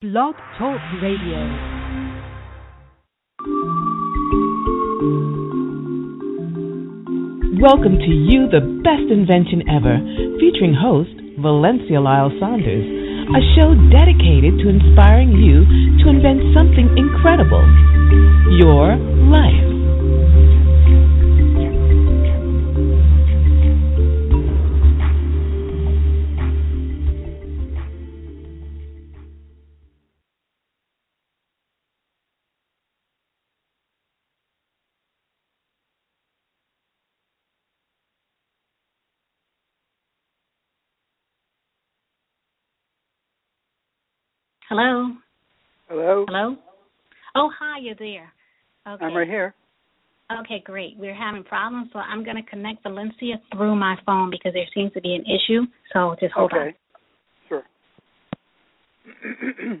Blog Talk Radio. Welcome to You, the Best Invention Ever, featuring host Valencia Lyle Saunders, a show dedicated to inspiring you to invent something incredible your life. You're there. Okay. I'm right here. Okay, great. We're having problems, so I'm going to connect Valencia through my phone because there seems to be an issue. So just hold on. okay. Sure.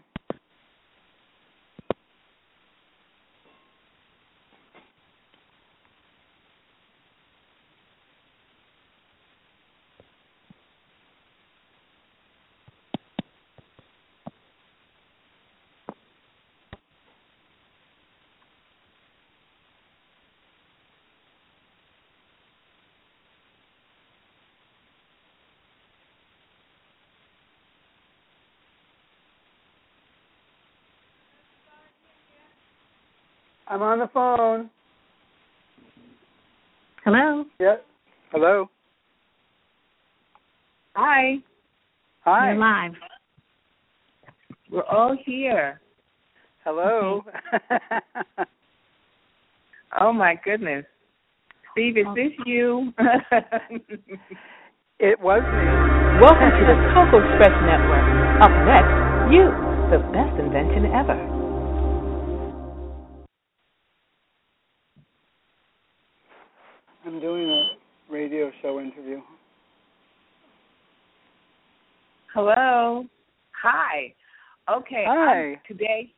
I'm on the phone. Hello. Yeah. Hello. Hi, Hi. You're live. we're all here. Hello. Oh my goodness. Steve, is this you? it was me. Welcome to the Coco Express Network. Up next, You, the Best Invention Ever. I'm doing a radio show interview. Hello. Hi. Okay. Hi. I'm- today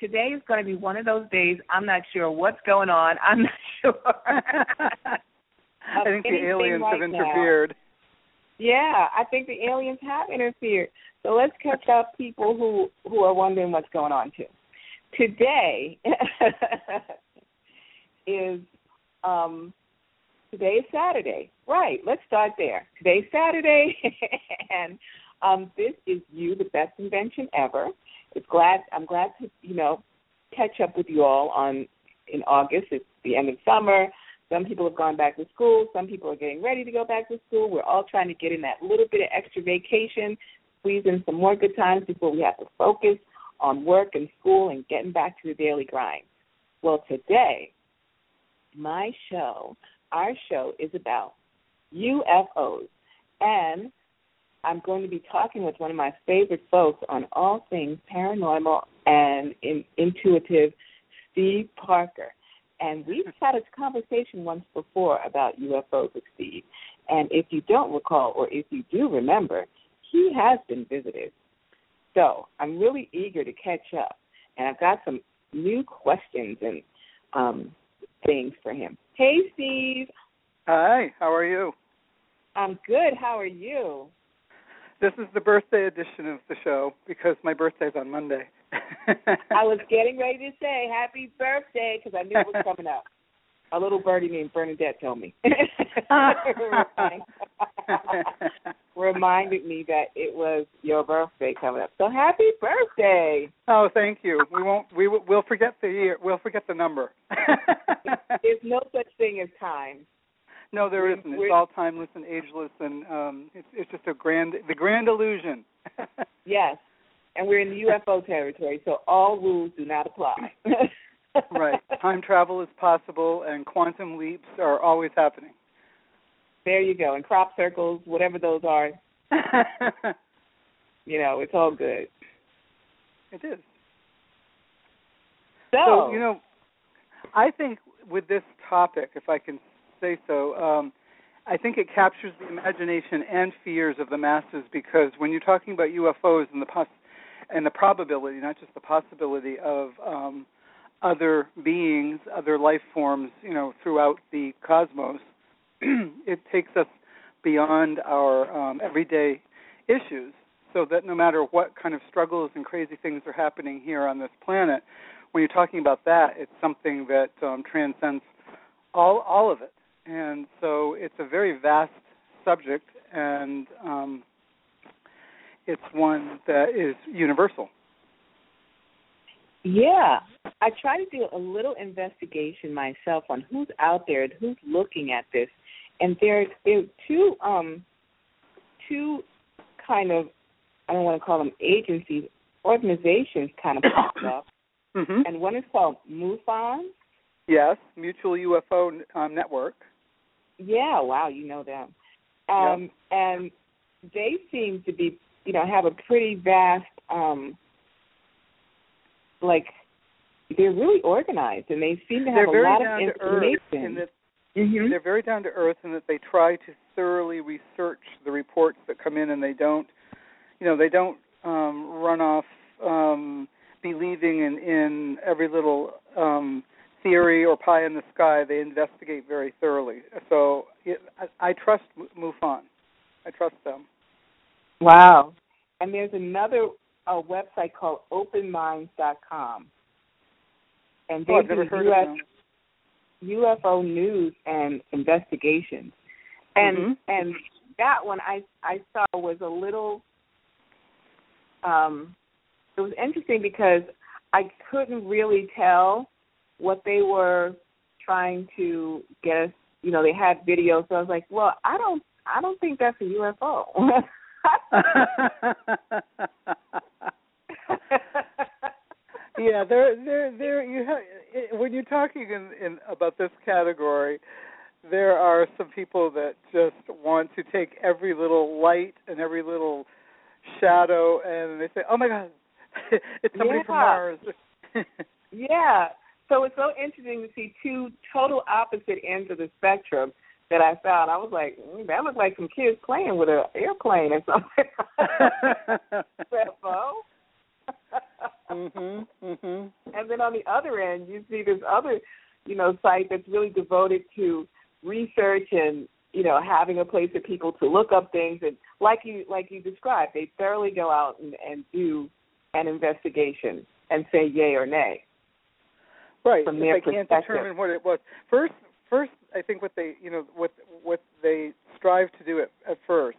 today is going to be one of those days I'm not sure what's going on. I'm not sure. I think the aliens right have now. interfered. yeah, I think the aliens have interfered. So let's catch up people who who are wondering what's going on too. Today is um today is Saturday. Right, let's start there. Today's Saturday and um this is you the best invention ever. It's glad I'm glad to, you know, catch up with you all on in August. It's the end of summer. Some people have gone back to school. Some people are getting ready to go back to school. We're all trying to get in that little bit of extra vacation, squeeze in some more good times before we have to focus on work and school and getting back to the daily grind. Well, today, my show, our show is about UFOs. And I'm going to be talking with one of my favorite folks on all things paranormal and in, intuitive, Steve Parker. And we've had a conversation once before about UFOs with Steve. And if you don't recall, or if you do remember, he has been visited. So I'm really eager to catch up. And I've got some new questions and um, things for him. Hey, Steve. Hi. How are you? I'm good. How are you? This is the birthday edition of the show because my birthday's on Monday. I was getting ready to say happy birthday because I knew it was coming up. A little birdie named Bernadette told me. Reminded me that it was your birthday coming up. So happy birthday! oh, thank you. We won't. We will, we'll forget the year. We'll forget the number. There's no such thing as time. no, there isn't. It's all timeless and ageless, and um, it's it's just a grand, the grand illusion. Yes. And we're in the UFO territory, so all rules do not apply. right. Time travel is possible, and quantum leaps are always happening. There you go. And crop circles, whatever those are, you know, it's all good. it is. So, So you know, I think with this topic, if I can say so, um, I think it captures the imagination and fears of the masses because when you're talking about UFOs and the poss- and the probability, not just the possibility of um, other beings, other life forms, you know, throughout the cosmos, it takes us beyond our um, everyday issues. so that no matter what kind of struggles and crazy things are happening here on this planet, when you're talking about that, it's something that um, transcends all all of it. And so it's a very vast subject, and um, it's one that is universal. Yeah, I try to do a little investigation myself on who's out there and who's looking at this, and there there are two um two kind of I don't want to call them agencies organizations kind of popped up, mm-hmm. and one is called MUFON. Yes, Mutual UFO um, Network. Yeah, wow, you know them. Um, yep. And they seem to be, you know, have a pretty vast um, like they're really organized and they seem to have a lot of information. That mm-hmm. They're very down to earth in that they try to thoroughly research the reports that come in, and they don't, you know, they don't um, run off um, believing in in every little um, theory or pie in the sky. They investigate very thoroughly. So it, I, I trust MUFON. I trust them. Wow. And there's another a website called openminds.com. And they oh, do. UFO news and investigations. And mm-hmm. and that one I I saw was a little um it was interesting because I couldn't really tell what they were trying to get us you know, they had videos so I was like, Well, I don't I don't think that's a UFO. yeah, there, there, there. You have when you're talking in, in about this category, there are some people that just want to take every little light and every little shadow, and they say, "Oh my God, it's somebody yeah. from Mars." yeah. So it's so interesting to see two total opposite ends of the spectrum that I found. I was like, mm, that looked like some kids playing with an airplane or something. UFO. Mhm. Mhm. And then on the other end, you see this other, you know, site that's really devoted to research and you know having a place for people to look up things and like you like you described, they thoroughly go out and, and do an investigation and say yay or nay. Right. From if their they can't determine what it was. First, first, I think what they, you know, what what they strive to do at, at first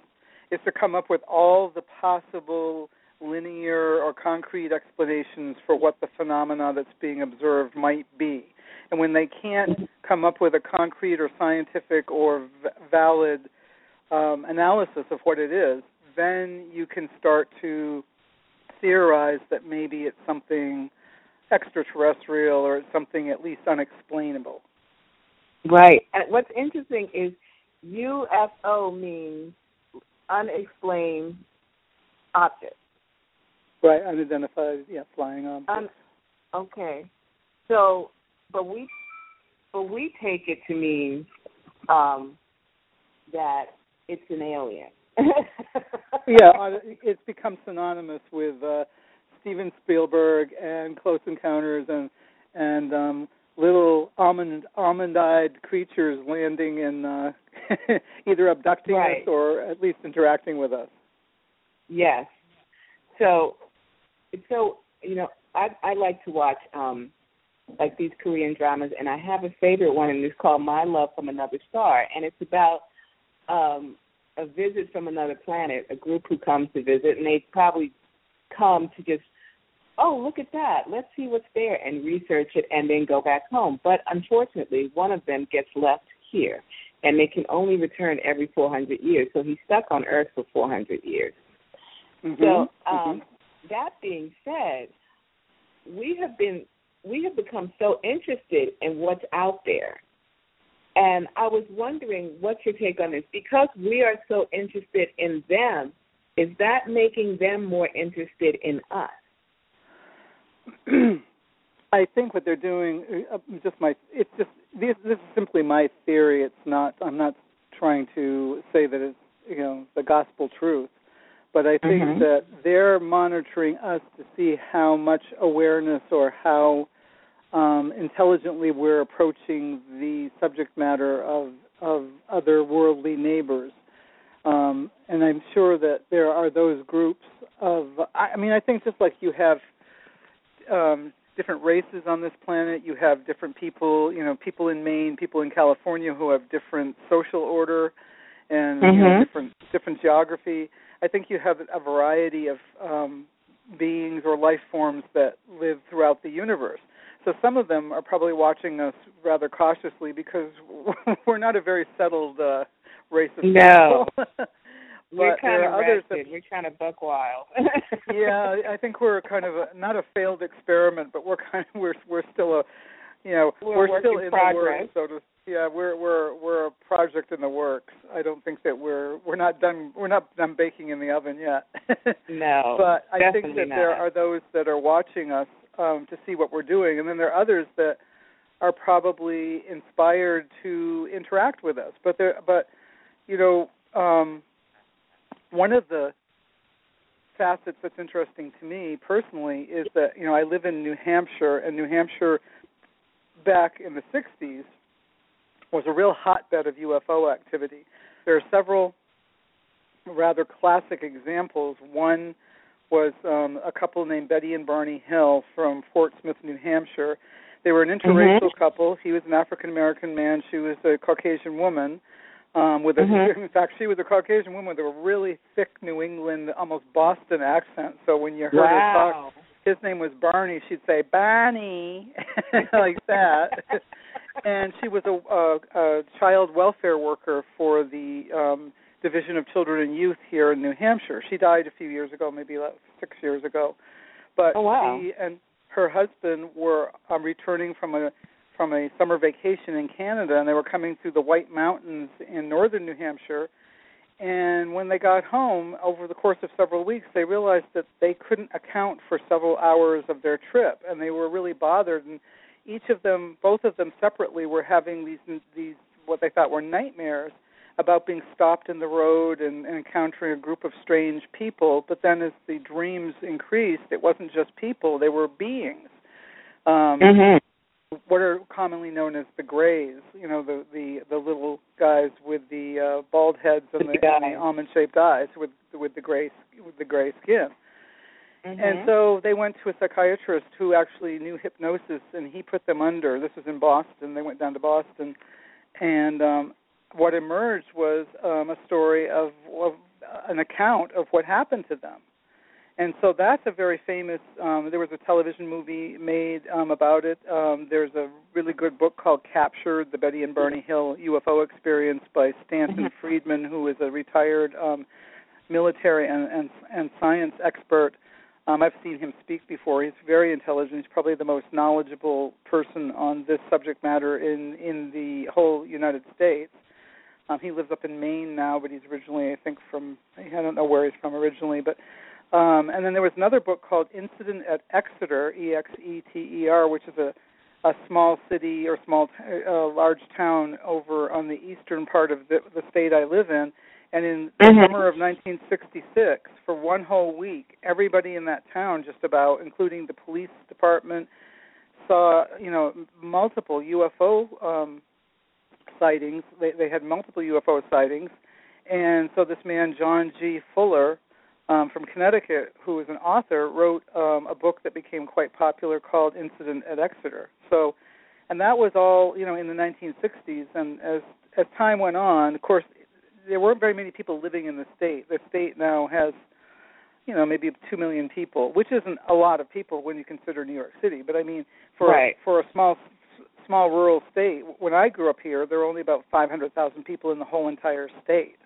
is to come up with all the possible linear or concrete explanations for what the phenomena that's being observed might be. And when they can't come up with a concrete or scientific or v- valid um, analysis of what it is, then you can start to theorize that maybe it's something extraterrestrial or it's something at least unexplainable. Right. And what's interesting is UFO means unexplained object. Right, unidentified, yeah, flying object. Um, okay. So, but we, but we take it to mean um, that it's an alien. yeah, it's become synonymous with uh, Steven Spielberg and Close Encounters and and um, little almond almond-eyed creatures landing and uh, either abducting right. us or at least interacting with us. Yes. So, so you know, I I like to watch um like these Korean dramas, and I have a favorite one, and it's called My Love from Another Star, and it's about um a visit from another planet, a group who comes to visit, and they probably come to just oh, look at that. Let's see what's there and research it and then go back home. But unfortunately, one of them gets left here and they can only return every 400 years. So he's stuck on Earth for 400 years. Mm-hmm. So, um, mm-hmm. That being said, we have been we have become so interested in what's out there. And I was wondering what's your take on this? Because we are so interested in them, is that making them more interested in us? I think what they're doing, uh, just my, it's just this. This is simply my theory. It's not. I'm not trying to say that it's you know the gospel truth, but I think mm-hmm. that they're monitoring us to see how much awareness or how um, intelligently we're approaching the subject matter of of other worldly neighbors. Um, and I'm sure that there are those groups of. I mean, I think just like you have um, different races on this planet, you have different people. You know, people in Maine, people in California who have different social order and mm-hmm. you know, different different geography. I think you have a variety of um, beings or life forms that live throughout the universe. So some of them are probably watching us rather cautiously because we're not a very settled uh, race of no. people. we're kind of others that, we're kind of buck wild. yeah, I think we're kind of a, not a failed experiment, but we're kind of we're we're still a you know we're, we're still in progress. the works, so to yeah, we're we're we're a project in the works. I don't think that we're we're not done we're not done baking in the oven yet. no, but I think that not. there are those that are watching us um, to see what we're doing, and then there are others that are probably inspired to interact with us. But there, but you know, um, one of the facets that's interesting to me personally is that you know I live in New Hampshire, and New Hampshire back in the '60s was a real hotbed of UFO activity. There are several rather classic examples. One was um, a couple named Betty and Barney Hill from Portsmouth, New Hampshire. They were an interracial mm-hmm. couple. He was an African American man. She was a Caucasian woman. Um, with a, mm-hmm. in fact, she was a Caucasian woman with a really thick New England, almost Boston accent. So when you heard wow. her talk, his name was Barney. She'd say Barney like that. and she was a, a, a child welfare worker for the um Division of Children and Youth here in New Hampshire. She died a few years ago, maybe like six years ago. But oh, wow. she and her husband were um, returning from a from a summer vacation in Canada, and they were coming through the White Mountains in northern New Hampshire. And when they got home, over the course of several weeks, they realized that they couldn't account for several hours of their trip, and they were really bothered. And each of them, both of them separately, were having these these what they thought were nightmares about being stopped in the road and, and encountering a group of strange people. But then, as the dreams increased, it wasn't just people; they were beings. Um, mm-hmm what are commonly known as the grays, you know, the the the little guys with the uh, bald heads and the, and the almond-shaped eyes with with the gray with the gray skin. Mm-hmm. And so they went to a psychiatrist who actually knew hypnosis, and he put them under. This was in Boston. They went down to Boston, and um, what emerged was um, a story of, of an account of what happened to them and so that's a very famous. Um, there was a television movie made um, about it. Um, there's a really good book called Captured: The Betty and Barney Hill UFO Experience by Stanton mm-hmm. Friedman, who is a retired um, military and, and and science expert. Um, I've seen him speak before. He's very intelligent. He's probably the most knowledgeable person on this subject matter in in the whole United States. Um, he lives up in Maine now, but he's originally, I think, from I don't know where he's from originally, but um, and then there was another book called Incident at Exeter, E X E T E R, which is a a small city or small uh, large town over on the eastern part of the, the state I live in. And in the mm-hmm. summer of 1966, for one whole week, everybody in that town, just about, including the police department, saw you know multiple UFO um, sightings. They, they had multiple UFO sightings, and so this man John G. Fuller um, from Connecticut, who was an author, wrote um, a book that became quite popular called Incident at Exeter. So, and that was all you know in the 1960s. And as as time went on, of course, there weren't very many people living in the state. The state now has, you know, maybe two million people, which isn't a lot of people when you consider New York City. But I mean, for right. for a small small rural state, when I grew up here, there were only about 500,000 people in the whole entire state.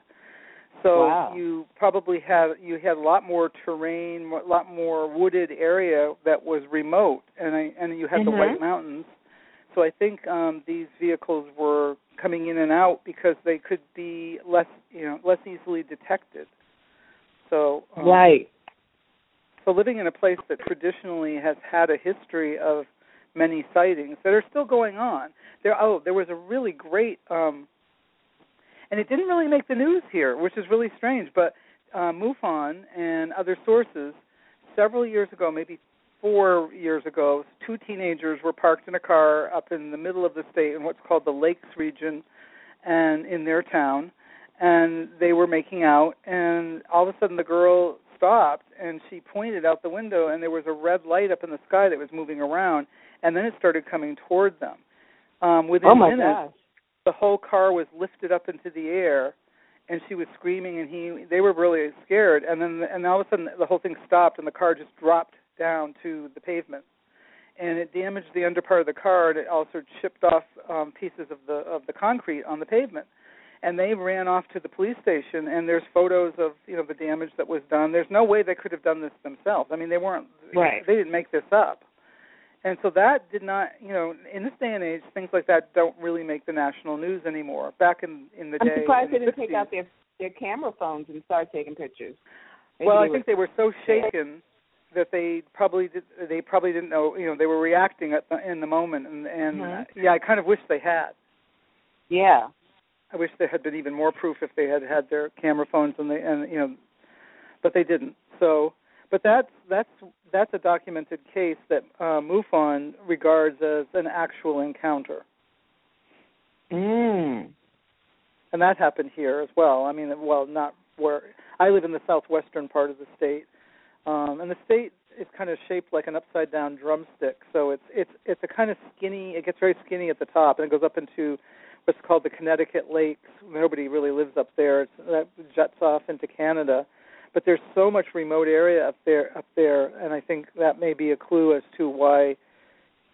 So wow. you probably had you had a lot more terrain, a lot more wooded area that was remote, and I, and you had mm-hmm. the White Mountains. So I think um, these vehicles were coming in and out because they could be less you know less easily detected. So um, right. So living in a place that traditionally has had a history of many sightings that are still going on. There oh there was a really great um, and it didn't really make the news here, which is really strange. But uh, MUFON and other sources, several years ago, maybe four years ago, two teenagers were parked in a car up in the middle of the state in what's called the Lakes region, and in their town, and they were making out, and all of a sudden the girl stopped and she pointed out the window, and there was a red light up in the sky that was moving around, and then it started coming toward them. Um, within oh my minutes, gosh. the whole car was lifted up into the air and she was screaming and he they were really scared and then and all of a sudden the whole thing stopped and the car just dropped down to the pavement. And it damaged the under part of the car and it also chipped off um pieces of the of the concrete on the pavement. And they ran off to the police station and there's photos of you know the damage that was done. There's no way they could have done this themselves. I mean they weren't Right. they didn't make this up. And so that did not you know in this day and age things like that don't really make the national news anymore. Back in in the I'm day surprised in they the didn't take 60s, out their their camera phones and start taking pictures. Maybe well, I think they were so shaken that they probably did, they probably didn't know. You know, they were reacting at the, in the moment, and and Mhm. uh, yeah, I kind of wish they had. Yeah. I wish there had been even more proof if they had had their camera phones and they and you know, but they didn't. So, but that's that's that's a documented case that uh, MUFON regards as an actual encounter, Mm. and that happened here as well. I mean, well, not where I live in the southwestern part of the state, um, and the state is kind of shaped like an upside down drumstick. So it's it's it's a kind of skinny. It gets very skinny at the top, and it goes up into what's called the Connecticut Lakes. Nobody really lives up there. It's, that juts off into Canada, but there's so much remote area up there up there, and I think that may be a clue as to why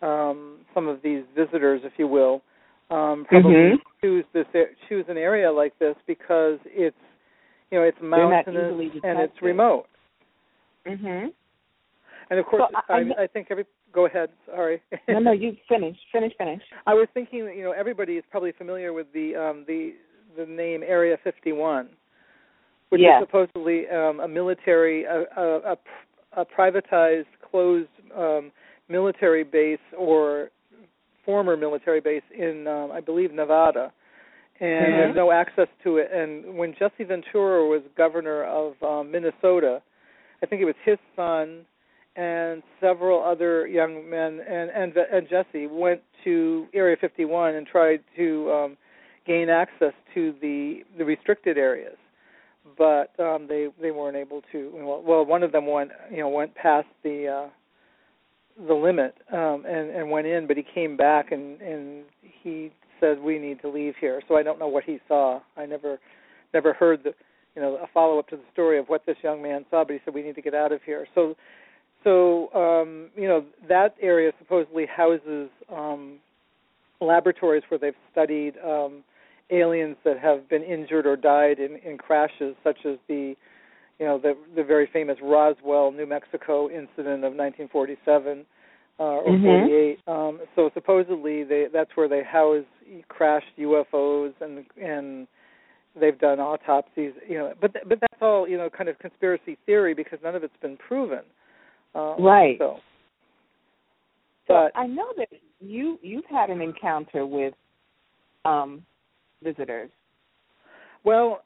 um, some of these visitors, if you will, um, probably Mhm. choose this choose an area like this because it's you know it's mountainous and it's remote. Mhm. And of course, I- I- I, think every. Go ahead. Sorry. No, no, you finish. Finish, finish. I was thinking that you know everybody is probably familiar with the um, the the name Area 51, which Yes. is supposedly um, a military a, a, a, a privatized closed um, military base or former military base in um, I believe Nevada. And Mhm. there's no access to it. And when Jesse Ventura was governor of um, Minnesota, I think it was his son and several other young men and and and Jesse went to Area 51 and tried to um gain access to the the restricted areas. But um they they weren't able to well, well one of them went you know went past the uh the limit um and and went in but he came back and and he said we need to leave here. So I don't know what he saw. I never never heard the you know a follow up to the story of what this young man saw but he said we need to get out of here so so um, you know that area supposedly houses um, laboratories where they've studied um, aliens that have been injured or died in, in crashes, such as the you know the the very famous Roswell, New Mexico incident of 1947 uh, or Mhm. 48. Um, so supposedly they that's where they house crashed UFOs and and they've done autopsies. You know, but but that's all you know kind of conspiracy theory because none of it's been proven. Uh, Right. So, So but I know that you you've had an encounter with um visitors. well,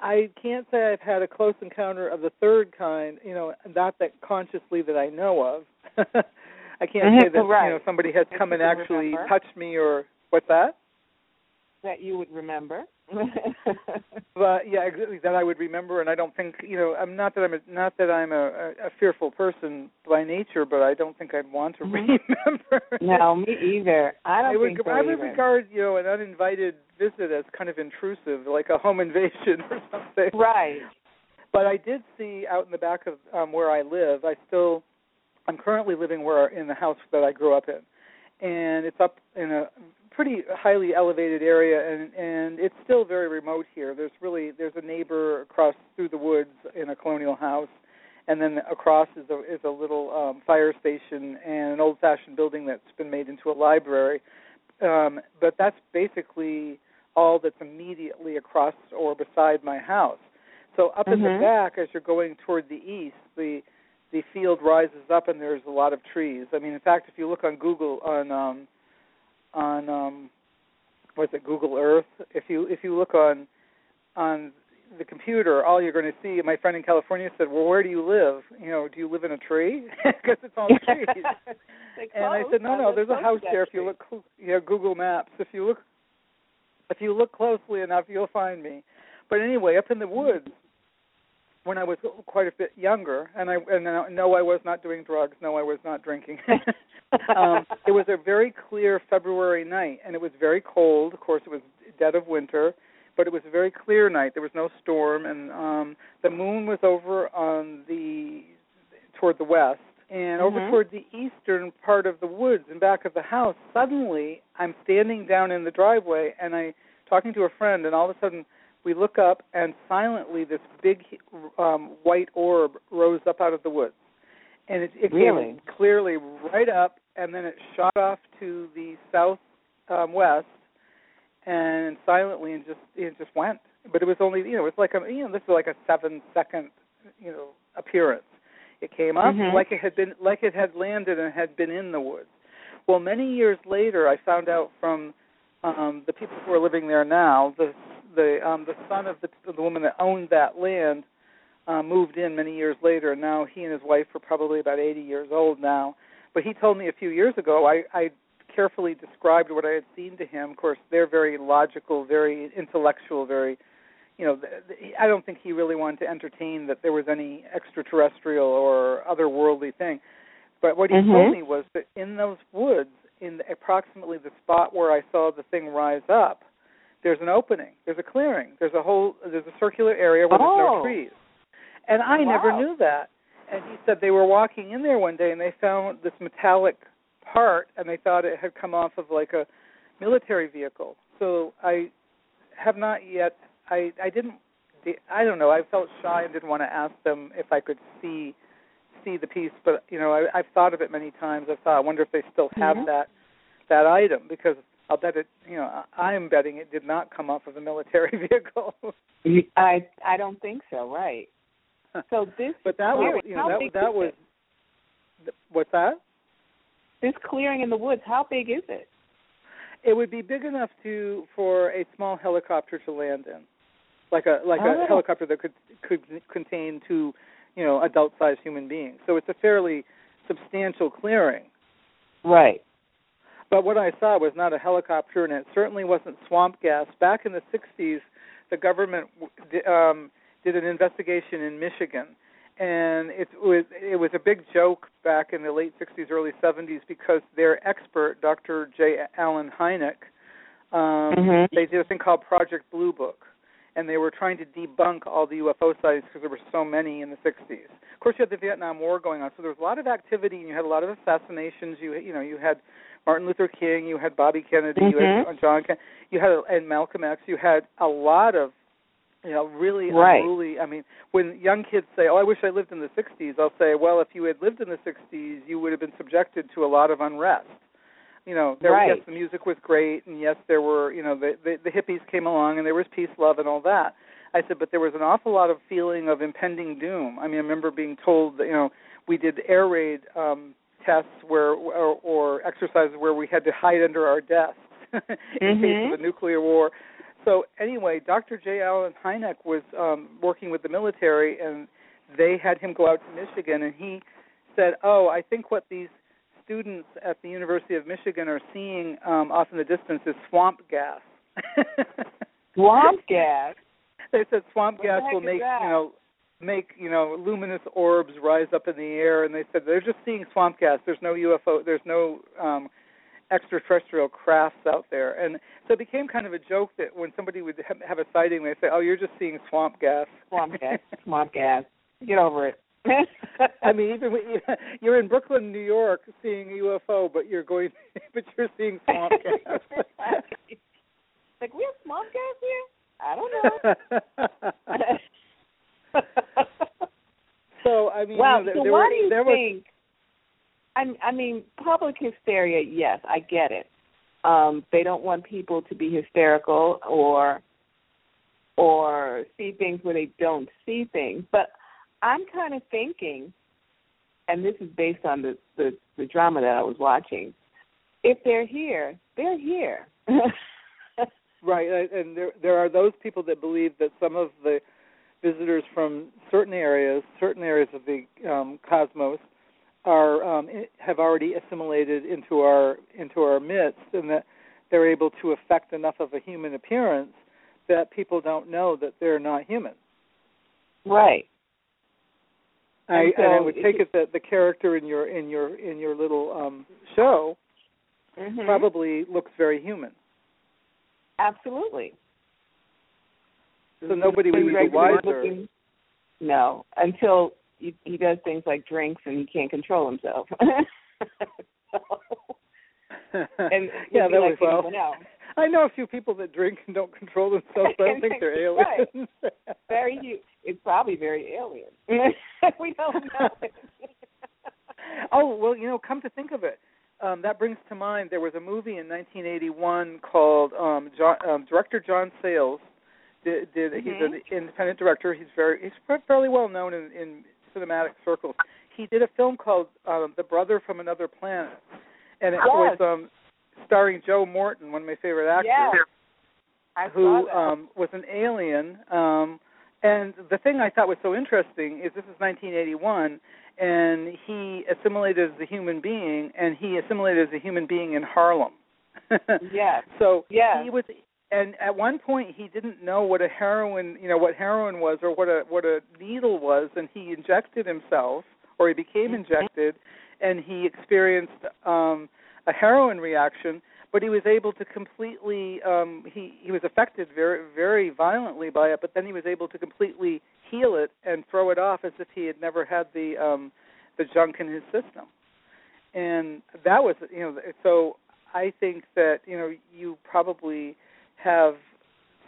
I can't say I've had a close encounter of the third kind. You know, not that consciously that I know of. I can't say that right. you know somebody has come and actually remember. touched me or what's that? that you would remember. But yeah, exactly, that I would remember, and I don't think you know. I'm not that I'm a, not that I'm a, a, fearful person by nature, but I don't think I'd want to Mhm. remember. no, me either. I don't I would think so I would either. regard you know an uninvited visit as kind of intrusive, like a home invasion or something. right. But I did see out in the back of um where I live. I still I'm currently living where in the house that I grew up in, and it's up in a pretty highly elevated area, and and it's still very remote here. There's really there's a neighbor across through the woods in a colonial house, and then across is a is a little um, fire station and an old-fashioned building that's been made into a library. Um, but that's basically all that's immediately across or beside my house. So up in the Mhm. back, as you're going toward the east, the the field rises up and there's a lot of trees. I mean, in fact, if you look on Google on um, on um, what's it Google Earth, if you if you look on on the computer, all you're going to see. My friend in California said, "Well, where do you live? You know, do you live in a tree? Because it's all trees." And I said, "No, no, there's a house there. If you look, cl- you know, Google Maps. If you look, if you look closely enough, you'll find me." But anyway, up in the woods, when I was quite a bit younger, and I and no, I was not doing drugs. No, I was not drinking. um, it was a very clear February night, and it was very cold. Of course, it was dead of winter, but it was a very clear night. There was no storm, and um, the moon was over on the toward the west, and over Mhm. toward the eastern part of the woods in back of the house. Suddenly, I'm standing down in the driveway, and I talking to a friend, and all of a sudden we look up and silently this big um white orb rose up out of the woods and it, it Really? came clearly right up and then it shot off to the south um west and silently and just it just went but it was only you know it was like a you know this is like a seven second you know appearance it came up Mhm. like it had been like it had landed and had been in the woods well many years later i found out from um the people who are living there now the the um the son of the the woman that owned that land uh, moved in many years later and now he and his wife are probably about 80 years old now. But he told me a few years ago i i carefully described what i had seen to him. Of course they're very logical very intellectual very you know i don't think he really wanted to entertain that there was any extraterrestrial or otherworldly thing. But what he Mhm. told me was that in those woods in approximately the spot where i saw the thing rise up there's an opening there's a clearing there's a whole there's a circular area where there's Oh. no trees and I never knew that. And he said they were walking in there one day and they found this metallic part and they thought it had come off of like a military vehicle. So I have not yet I I didn't I don't know, I felt shy and didn't want to ask them if I could see see the piece, but you know, I I've thought of it many times. I've thought I wonder if they still have that that item because I'll bet it you know, I'm betting it did not come off of a military vehicle. I I don't think so. Right. So this but that was you know that that was it? what's that this clearing in the woods. How big is it? it would be big enough to for a small helicopter to land in like a like Oh. a helicopter that could could contain two you know adult sized human beings so it's a fairly substantial clearing Right. But what i saw was not a helicopter and it certainly wasn't swamp gas. Back in the 60s the government um did an investigation in michigan and it was it was a big joke back in the late 60s early 70s because their expert dr j. Allen hynek um Mhm. they did a thing called project blue book and they were trying to debunk all the ufo sightings because there were so many in the 60s of course you had the vietnam war going on so there was a lot of activity and you had a lot of assassinations. You you know you had martin luther king you had bobby kennedy you had Mhm. john Ken- you had and malcolm x you had a lot of you know really Right. unruly i mean when young kids say oh i wish i lived in the 60s i'll say well if you had lived in the 60s you would have been subjected to a lot of unrest you know there Right. yes the music was great and yes there were you know the, the the hippies came along and there was peace love and all that i said but there was an awful lot of feeling of impending doom i mean i remember being told that you know we did air raid um tests where or, or exercises where we had to hide under our desks in case Mhm. of a nuclear war so anyway, Dr. J. Allen Hynek was um, working with the military, and they had him go out to Michigan, and he said, "Oh, I think what these students at the University of Michigan are seeing um, off in the distance is swamp gas." Swamp gas. they said swamp What gas will make you know make you know luminous orbs rise up in the air, and they said they're just seeing swamp gas. There's no UFO. There's no um, extraterrestrial crafts out there, and so it became kind of a joke that when somebody would ha- have a sighting, they say, "Oh, you're just seeing swamp gas." Swamp gas. Swamp gas. Get over it. I mean, even when you- you're in Brooklyn, New York, seeing a UFO, but you're going, but you're seeing swamp gas. like we have swamp gas here? I don't know. so I mean, wow. you know, so there why were, do you there was, think? I, I mean, public hysteria. Yes, I get it. Um, they don't want people to be hysterical or or see things where they don't see things. But I'm kind of thinking, and this is based on the the, the drama that I was watching. If they're here, they're here. Right, and there there are those people that believe that some of the visitors from certain areas, certain areas of the um, cosmos, are um, have already assimilated into our into our midst, and that they're able to affect enough of a human appearance that people don't know that they're not human. Right. I, And and I would take it that the character in your in your in your little um show Mhm. probably looks very human. Absolutely. So nobody would be wiser. looking- No, until he, he does things like drinks and he can't control himself. So- and yeah, that like was well. I know a few people that drink and don't control themselves. But I don't think they're aliens. Right. Very, hu- it's probably very alien. we don't know. oh well, you know, come to think of it, um, that brings to mind there was a movie in 1981 called um, John, um, director John Sayles. Did, did he's Mhm. an independent director. He's very he's fairly well known in, in cinematic circles. He did a film called um, The Brother from Another Planet, and it Yes. was um, starring Joe Morton, one of my favorite actors Yes. I who um, was an alien. Um, and the thing I thought was so interesting is this is 1981, and he assimilated as a human being, and he assimilated as a human being in Harlem. Yes. So Yes. he was, and at one point he didn't know what a heroin, you know, what heroin was or what a what a needle was, and he injected himself, or he became Mhm. injected, and he experienced um, a heroin reaction but he was able to completely um he he was affected very very violently by it but then he was able to completely heal it and throw it off as if he had never had the um the junk in his system and that was you know so i think that you know you probably have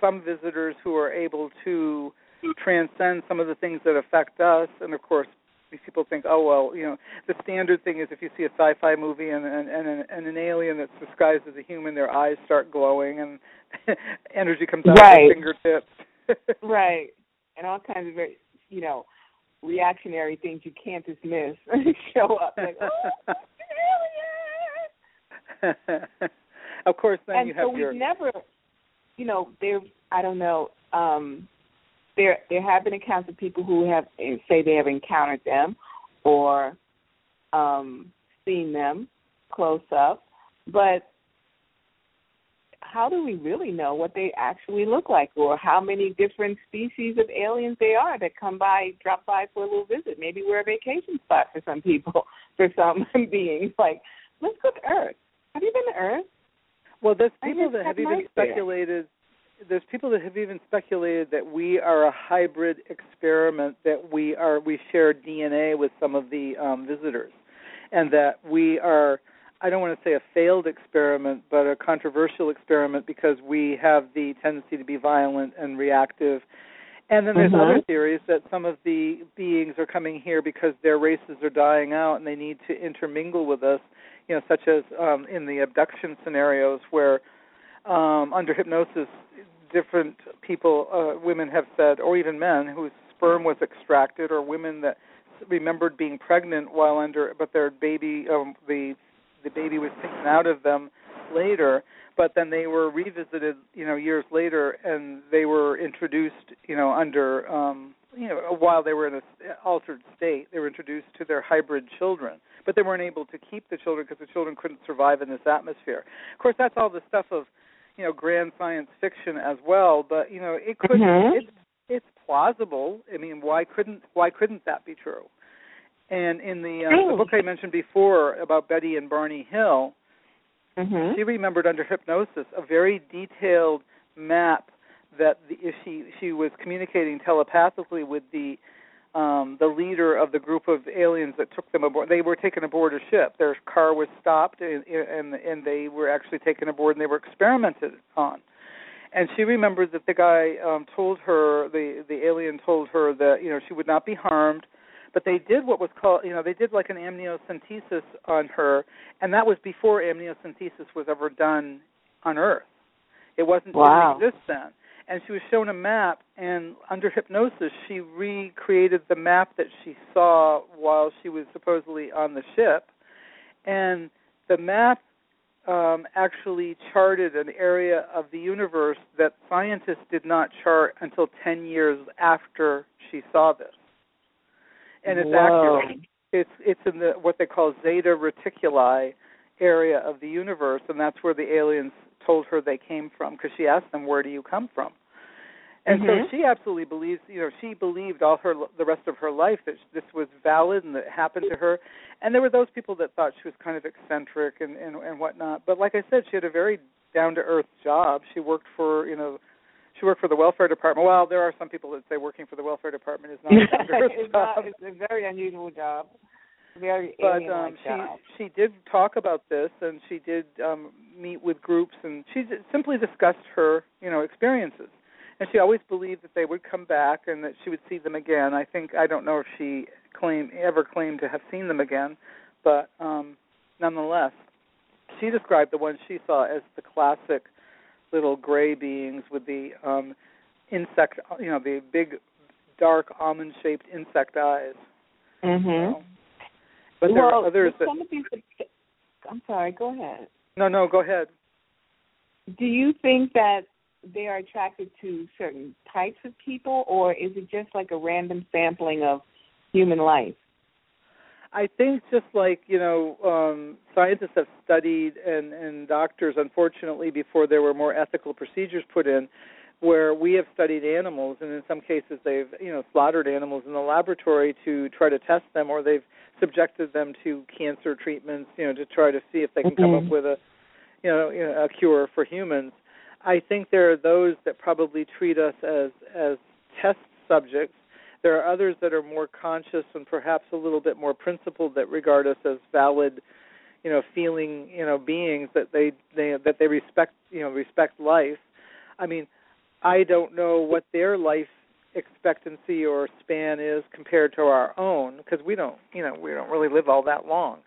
some visitors who are able to transcend some of the things that affect us and of course these people think, oh well, you know, the standard thing is if you see a sci-fi movie and and and an, and an alien that's disguised as a human, their eyes start glowing and energy comes out Right. of their fingertips. Right. And all kinds of very, you know, reactionary things you can't dismiss show up. Like, oh, an alien. of course, then and you so have we've your never, you know, there. I don't know. um There, there have been accounts of people who have eh, say they have encountered them, or um seen them close up, but how do we really know what they actually look like, or how many different species of aliens they are that come by, drop by for a little visit? Maybe we're a vacation spot for some people, for some beings. Like, let's go to Earth. Have you been to Earth? Well, there's people that have even nice there. speculated. There's people that have even speculated that we are a hybrid experiment. That we are we share DNA with some of the um, visitors, and that we are. I don't want to say a failed experiment, but a controversial experiment because we have the tendency to be violent and reactive. And then there's Mhm. other theories that some of the beings are coming here because their races are dying out and they need to intermingle with us you know, such as um, in the abduction scenarios where um, under hypnosis, different people, uh, women have said, or even men, whose sperm was extracted, or women that remembered being pregnant while under, but their baby, um, the the baby was taken out of them later, but then they were revisited, you know, years later, and they were introduced, you know, under, um, you know, while they were in a altered state, they were introduced to their hybrid children but they weren't able to keep the children because the children couldn't survive in this atmosphere. Of course, that's all the stuff of you know grand science fiction as well. But you know, it could Mhm. it's it's plausible. I mean, why couldn't why couldn't that be true? And in the, uh, the book I mentioned before about Betty and Barney Hill, Mm-hmm. she remembered under hypnosis a very detailed map that the, she she was communicating telepathically with the um the leader of the group of aliens that took them aboard. They were taken aboard a ship. Their car was stopped and and and they were actually taken aboard and they were experimented on. And she remembered that the guy um told her the the alien told her that you know she would not be harmed but they did what was called you know they did like an amniocentesis on her and that was before amniocentesis was ever done on earth. It wasn't Wow. didn't exist then and she was shown a map and under hypnosis she recreated the map that she saw while she was supposedly on the ship. And the map um, actually charted an area of the universe that scientists did not chart until 10 years after she saw this. And it's Whoa. accurate. It's it's in the what they call zeta reticuli area of the universe and that's where the aliens told her they came from because she asked them where do you come from And Mhm. so she absolutely believes, you know, she believed all her the rest of her life that this was valid and that it happened to her. And there were those people that thought she was kind of eccentric and and and whatnot. But like I said, she had a very down to earth job. She worked for, you know, she worked for the welfare department. Well, there are some people that say working for the welfare department is not a down to earth it's, job. not, it's a very unusual job. Very but um she she did talk about this and she did um meet with groups and she simply discussed her you know experiences and she always believed that they would come back and that she would see them again i think i don't know if she claimed ever claimed to have seen them again but um nonetheless she described the ones she saw as the classic little gray beings with the um insect you know the big dark almond shaped insect eyes Mhm. so. But there well, are others that some of these. I'm sorry. Go ahead. No, no, go ahead. Do you think that they are attracted to certain types of people, or is it just like a random sampling of human life? I think just like you know, um, scientists have studied and and doctors, unfortunately, before there were more ethical procedures put in, where we have studied animals, and in some cases they've you know slaughtered animals in the laboratory to try to test them, or they've subjected them to cancer treatments, you know, to try to see if they can come Mhm. up with a you know, you know a cure for humans. I think there are those that probably treat us as as test subjects. There are others that are more conscious and perhaps a little bit more principled that regard us as valid, you know, feeling, you know, beings that they they that they respect, you know, respect life. I mean, I don't know what their life expectancy or span is compared to our own because we don't, you know, we don't really live all that long.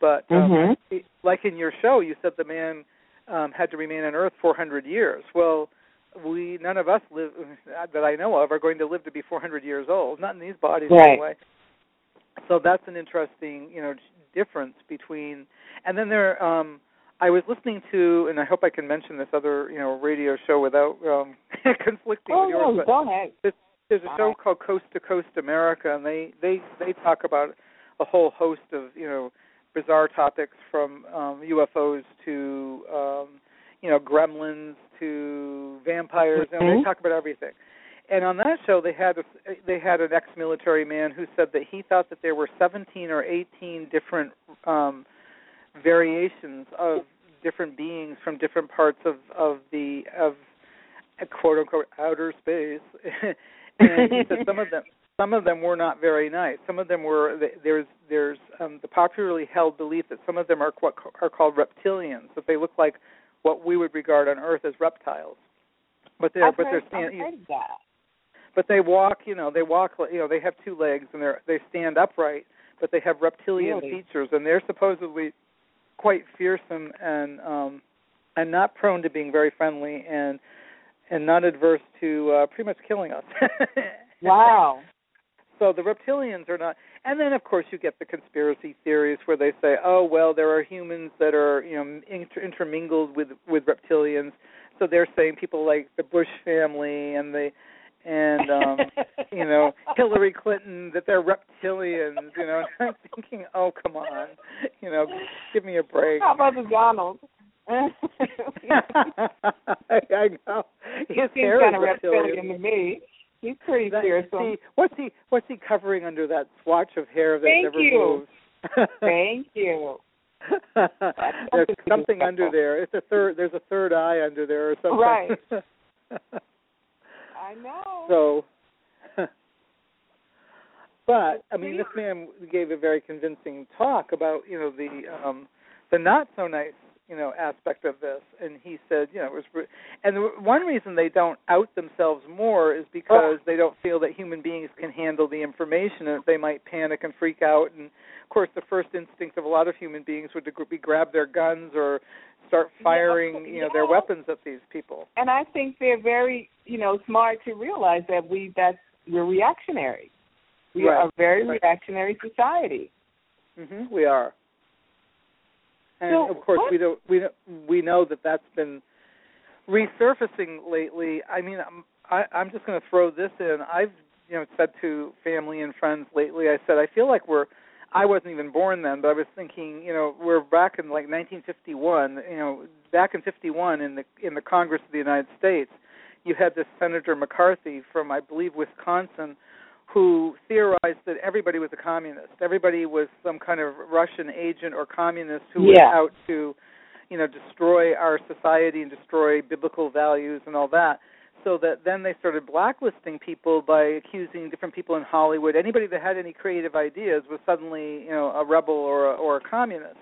But um, Mhm. like in your show, you said the man um, had to remain on Earth 400 years. Well, we none of us live that I know of are going to live to be 400 years old. Not in these bodies Right. anyway. So that's an interesting, you know, difference between. And then there, um, I was listening to, and I hope I can mention this other, you know, radio show without um, conflicting Oh with yours. no, but go ahead. there's a show called Coast to Coast America, and they they they talk about a whole host of you know bizarre topics from um, UFOs to um, you know gremlins to vampires. You know, they Mhm. talk about everything. And on that show, they had a, they had an ex-military man who said that he thought that there were 17 or 18 different um, variations of different beings from different parts of of the of quote unquote outer space and he said some of them some of them were not very nice some of them were there's there's um the popularly held belief that some of them are what are called reptilians that they look like what we would regard on earth as reptiles but they're I've but heard, they're stand, heard that. but they walk you know they walk you know they have two legs and they're they stand upright but they have reptilian Really? features and they're supposedly quite fearsome and um and not prone to being very friendly and and not adverse to uh pretty much killing us Wow. so the reptilians are not and then of course you get the conspiracy theories where they say oh well there are humans that are you know inter- intermingled with with reptilians so they're saying people like the bush family and the and um you know hillary clinton that they're reptilians you know And i'm thinking oh come on you know give me a break How about the Donald? I know. His He seems kind of reptilian. reptilian to me. He's pretty That- fearsome. see, what's he what's he covering under that swatch of hair that Thank never you. moves? Thank you. there's something something under there. It's a third. There's a third eye under there or something. Right. I know. so, but I mean, this man gave a very convincing talk about you know the um the not so nice you know aspect of this, and he said you know it was and the one reason they don't out themselves more is because they don't feel that human beings can handle the information and they might panic and freak out. And of course the first instinct of a lot of human beings would be grab their guns or start firing you know their weapons at these people and I think they're very, you know, smart to realize that we that's we're reactionary. We Right. are a very Right. reactionary society. hmm we are and So of course what- we don't we don't, we know that that's been resurfacing lately i mean i'm I, i'm just going to throw this in i've you know said to family and friends lately i said i feel like we're i wasn't even born then but i was thinking you know we're back in like 1951 you know back in 51 in the in the congress of the united states you had this Senator McCarthy from, I believe, Wisconsin, who theorized that everybody was a communist. Everybody was some kind of Russian agent or communist who was out to, you know, destroy our society and destroy biblical values and all that. So that then they started blacklisting people by accusing different people in Hollywood. Anybody that had any creative ideas was suddenly, you know, a rebel or a, or a communist.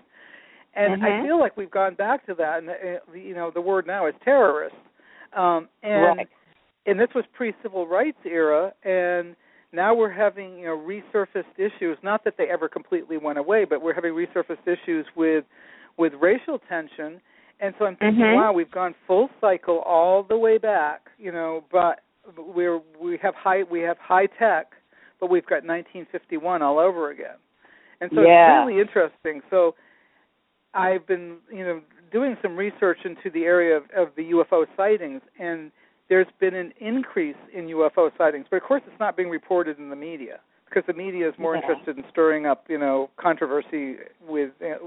And I Mhm. feel like we've gone back to that, and uh, you know, the word now is terrorist. Um, and right. and this was pre-civil rights era, and now we're having you know resurfaced issues. Not that they ever completely went away, but we're having resurfaced issues with with racial tension. And so I'm thinking, Mhm. wow, we've gone full cycle all the way back, you know, but we're we have high we have high tech, but we've got 1951 all over again. And so Yeah. it's really interesting. So I've been, you know, doing some research into the area of, of the UFO sightings, and there's been an increase in UFO sightings. But of course, it's not being reported in the media because the media is more Yeah. interested in stirring up, you know, controversy with uh,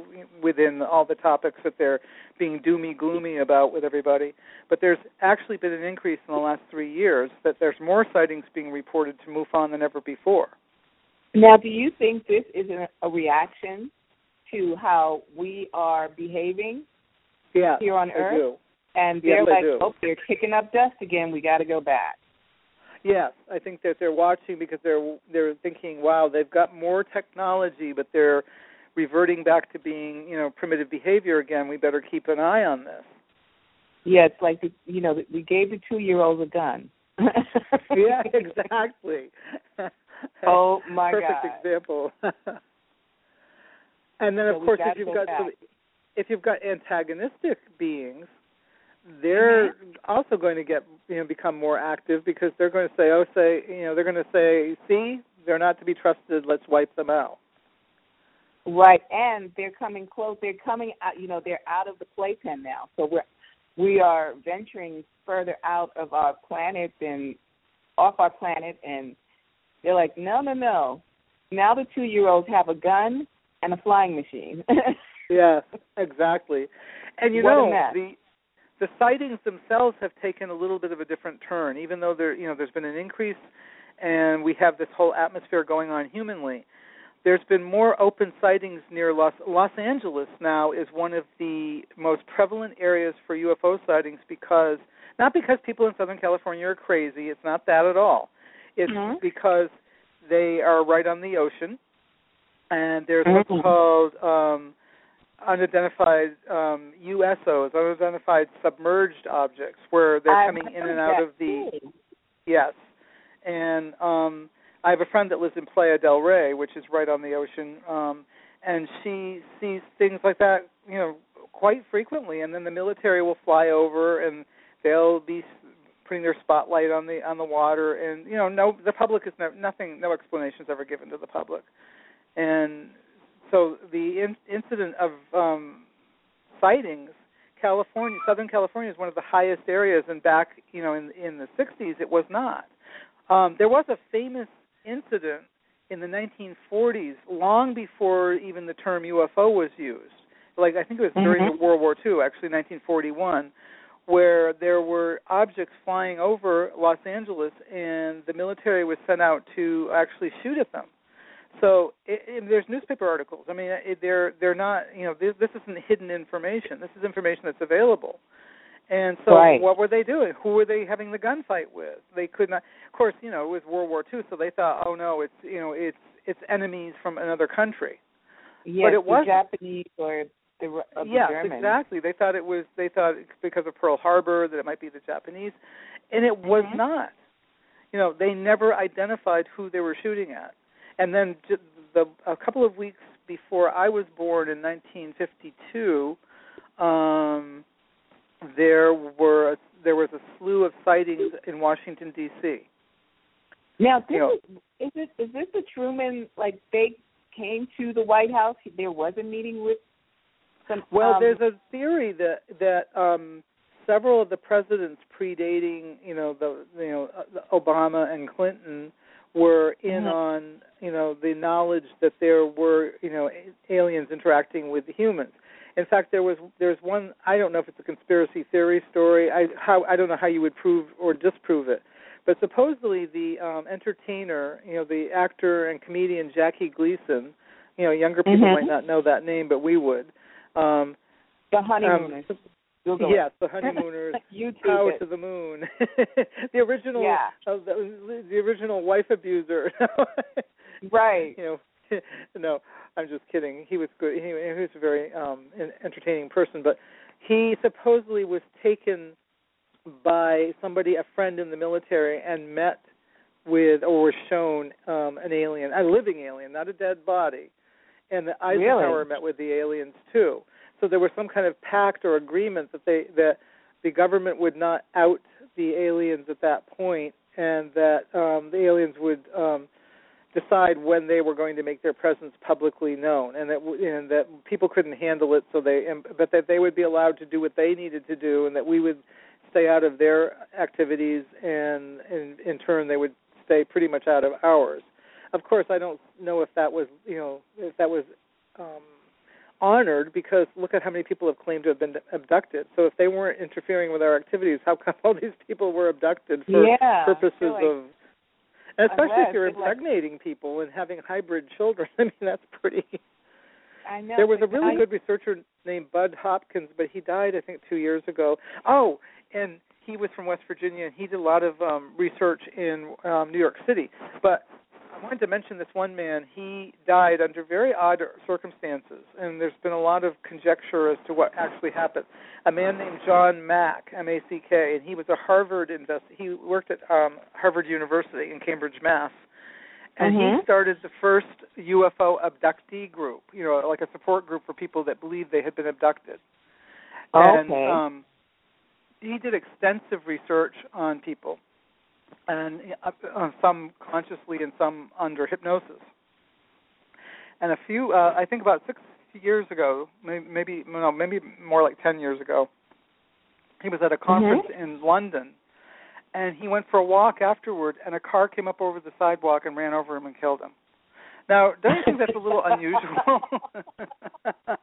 within all the topics that they're being doomy gloomy about with everybody. But there's actually been an increase in the last three years that there's more sightings being reported to MUFON than ever before. Now, do you think this is a, a reaction to how we are behaving Yeah, here on I Earth? do. And they're I like, oh, they're kicking up dust again. We got to go back. Yes, I think that they're watching because they're they're thinking, wow, they've got more technology, but they're reverting back to being, you know, primitive behavior again. We better keep an eye on this. Yeah, it's like the, you know we gave the two-year-olds a gun. yeah, exactly. Oh my gosh. Perfect God. example. and then So of course if you've go got so if you've got antagonistic beings, they're Mm-hmm. also going to get you know become more active because they're going to say, oh, say you know they're going to say, see, they're not to be trusted. Let's wipe them out. Right, and they're coming close. They're coming out. You know, they're out of the playpen now. So we're we are venturing further out of our planet and off our planet, and they're like, no, no, no. Now the two-year-olds have a gun and a flying machine. Yes, exactly. And you What know the the sightings themselves have taken a little bit of a different turn, even though there you know there's been an increase, and we have this whole atmosphere going on humanly. There's been more open sightings near Los Los Angeles now is one of the most prevalent areas for UFO sightings because not because people in Southern California are crazy, it's not that at all. It's Mhm. because they are right on the ocean and there's Mhm. what's called um unidentified um USOs, unidentified submerged objects where they're I've coming in and out of the too. Yes. And um I have a friend that lives in Playa del Rey, which is right on the ocean, um and she sees things like that, you know, quite frequently and then the military will fly over and they'll be s- putting their spotlight on the on the water and you know no the public is no, nothing no explanations ever given to the public. And so the in, incident of um sightings California, Southern California is one of the highest areas, and back, you know, in in the 60s, it was not. Um, there was a famous incident in the 1940s, long before even the term UFO was used. Like I think it was during Mhm. World War II, actually 1941, where there were objects flying over Los Angeles, and the military was sent out to actually shoot at them. So it, it, there's newspaper articles. I mean, it, they're they're not you know this, this isn't hidden information. This is information that's available. And so, Right. what were they doing? Who were they having the gunfight with? They could not. Of course, you know, it was World War II, so they thought, oh no, it's you know, it's it's enemies from another country. Yes, it the wasn't. Japanese or the, or the yes, exactly. They thought it was. They thought because of Pearl Harbor that it might be the Japanese, and it was Mhm. not. You know, they never identified who they were shooting at. And then the a couple of weeks before I was born in 1952, um, there were there was a slew of sightings in Washington D.C. Now, this You know- is, is it is this the Truman? Like they came to the White House. There was a meeting with some. Well, um, there's a theory that that um, several of the presidents predating, you know, the you know uh, Obama and Clinton were in Mhm. on, you know, the knowledge that there were, you know, aliens interacting with the humans. In fact, there was there's one I don't know if it's a conspiracy theory story. I how I don't know how you would prove or disprove it, but supposedly the um entertainer, you know, the actor and comedian Jackie Gleason, you know, younger people Mhm. might not know that name, but we would. Um The honeymooners. Google yes, the honeymooners power it. to the moon. the original Yeah. uh, the, the original wife abuser. Right. you know no i'm just kidding he was good he, he was a very um en- entertaining person but he supposedly was taken by somebody a friend in the military and met with or was shown um an alien a living alien not a dead body and the eisenhower Really? met with the aliens too so there was some kind of pact or agreement that they that the government would not out the aliens at that point and that um the aliens would um decide when they were going to make their presence publicly known, and that and that people couldn't handle it, so they and, but that they would be allowed to do what they needed to do, and that we would stay out of their activities, and in in turn they would stay pretty much out of ours. Of course, I don't know if that was you know if that was um, honored because look at how many people have claimed to have been abducted. So if they weren't interfering with our activities, how come all these people were abducted for Yeah, purposes of and especially Unless if you're it's like- impregnating people and having hybrid children. I mean, that's pretty. I know. There was a really I- good researcher named Bud Hopkins, but he died, I think, two years ago. Oh, and he was from West Virginia, and he did a lot of um, research in um, New York City. But I wanted to mention this one man. He died under very odd circumstances, and there's been a lot of conjecture as to what actually happened. A man named John Mack, M-A-C-K, and he was a Harvard invest. He worked at um, Harvard University in Cambridge, Mass. And he Mhm. started the first UFO abductee group, you know, like a support group for people that believed they had been abducted. And Okay. um he did extensive research on people, and uh, uh, some consciously and some under hypnosis. And a few, uh, I think about six years ago, maybe, maybe no, maybe more like ten years ago, he was at a conference in London, and he went for a walk afterward, and a car came up over the sidewalk and ran over him and killed him. Now, don't you think that's a little unusual?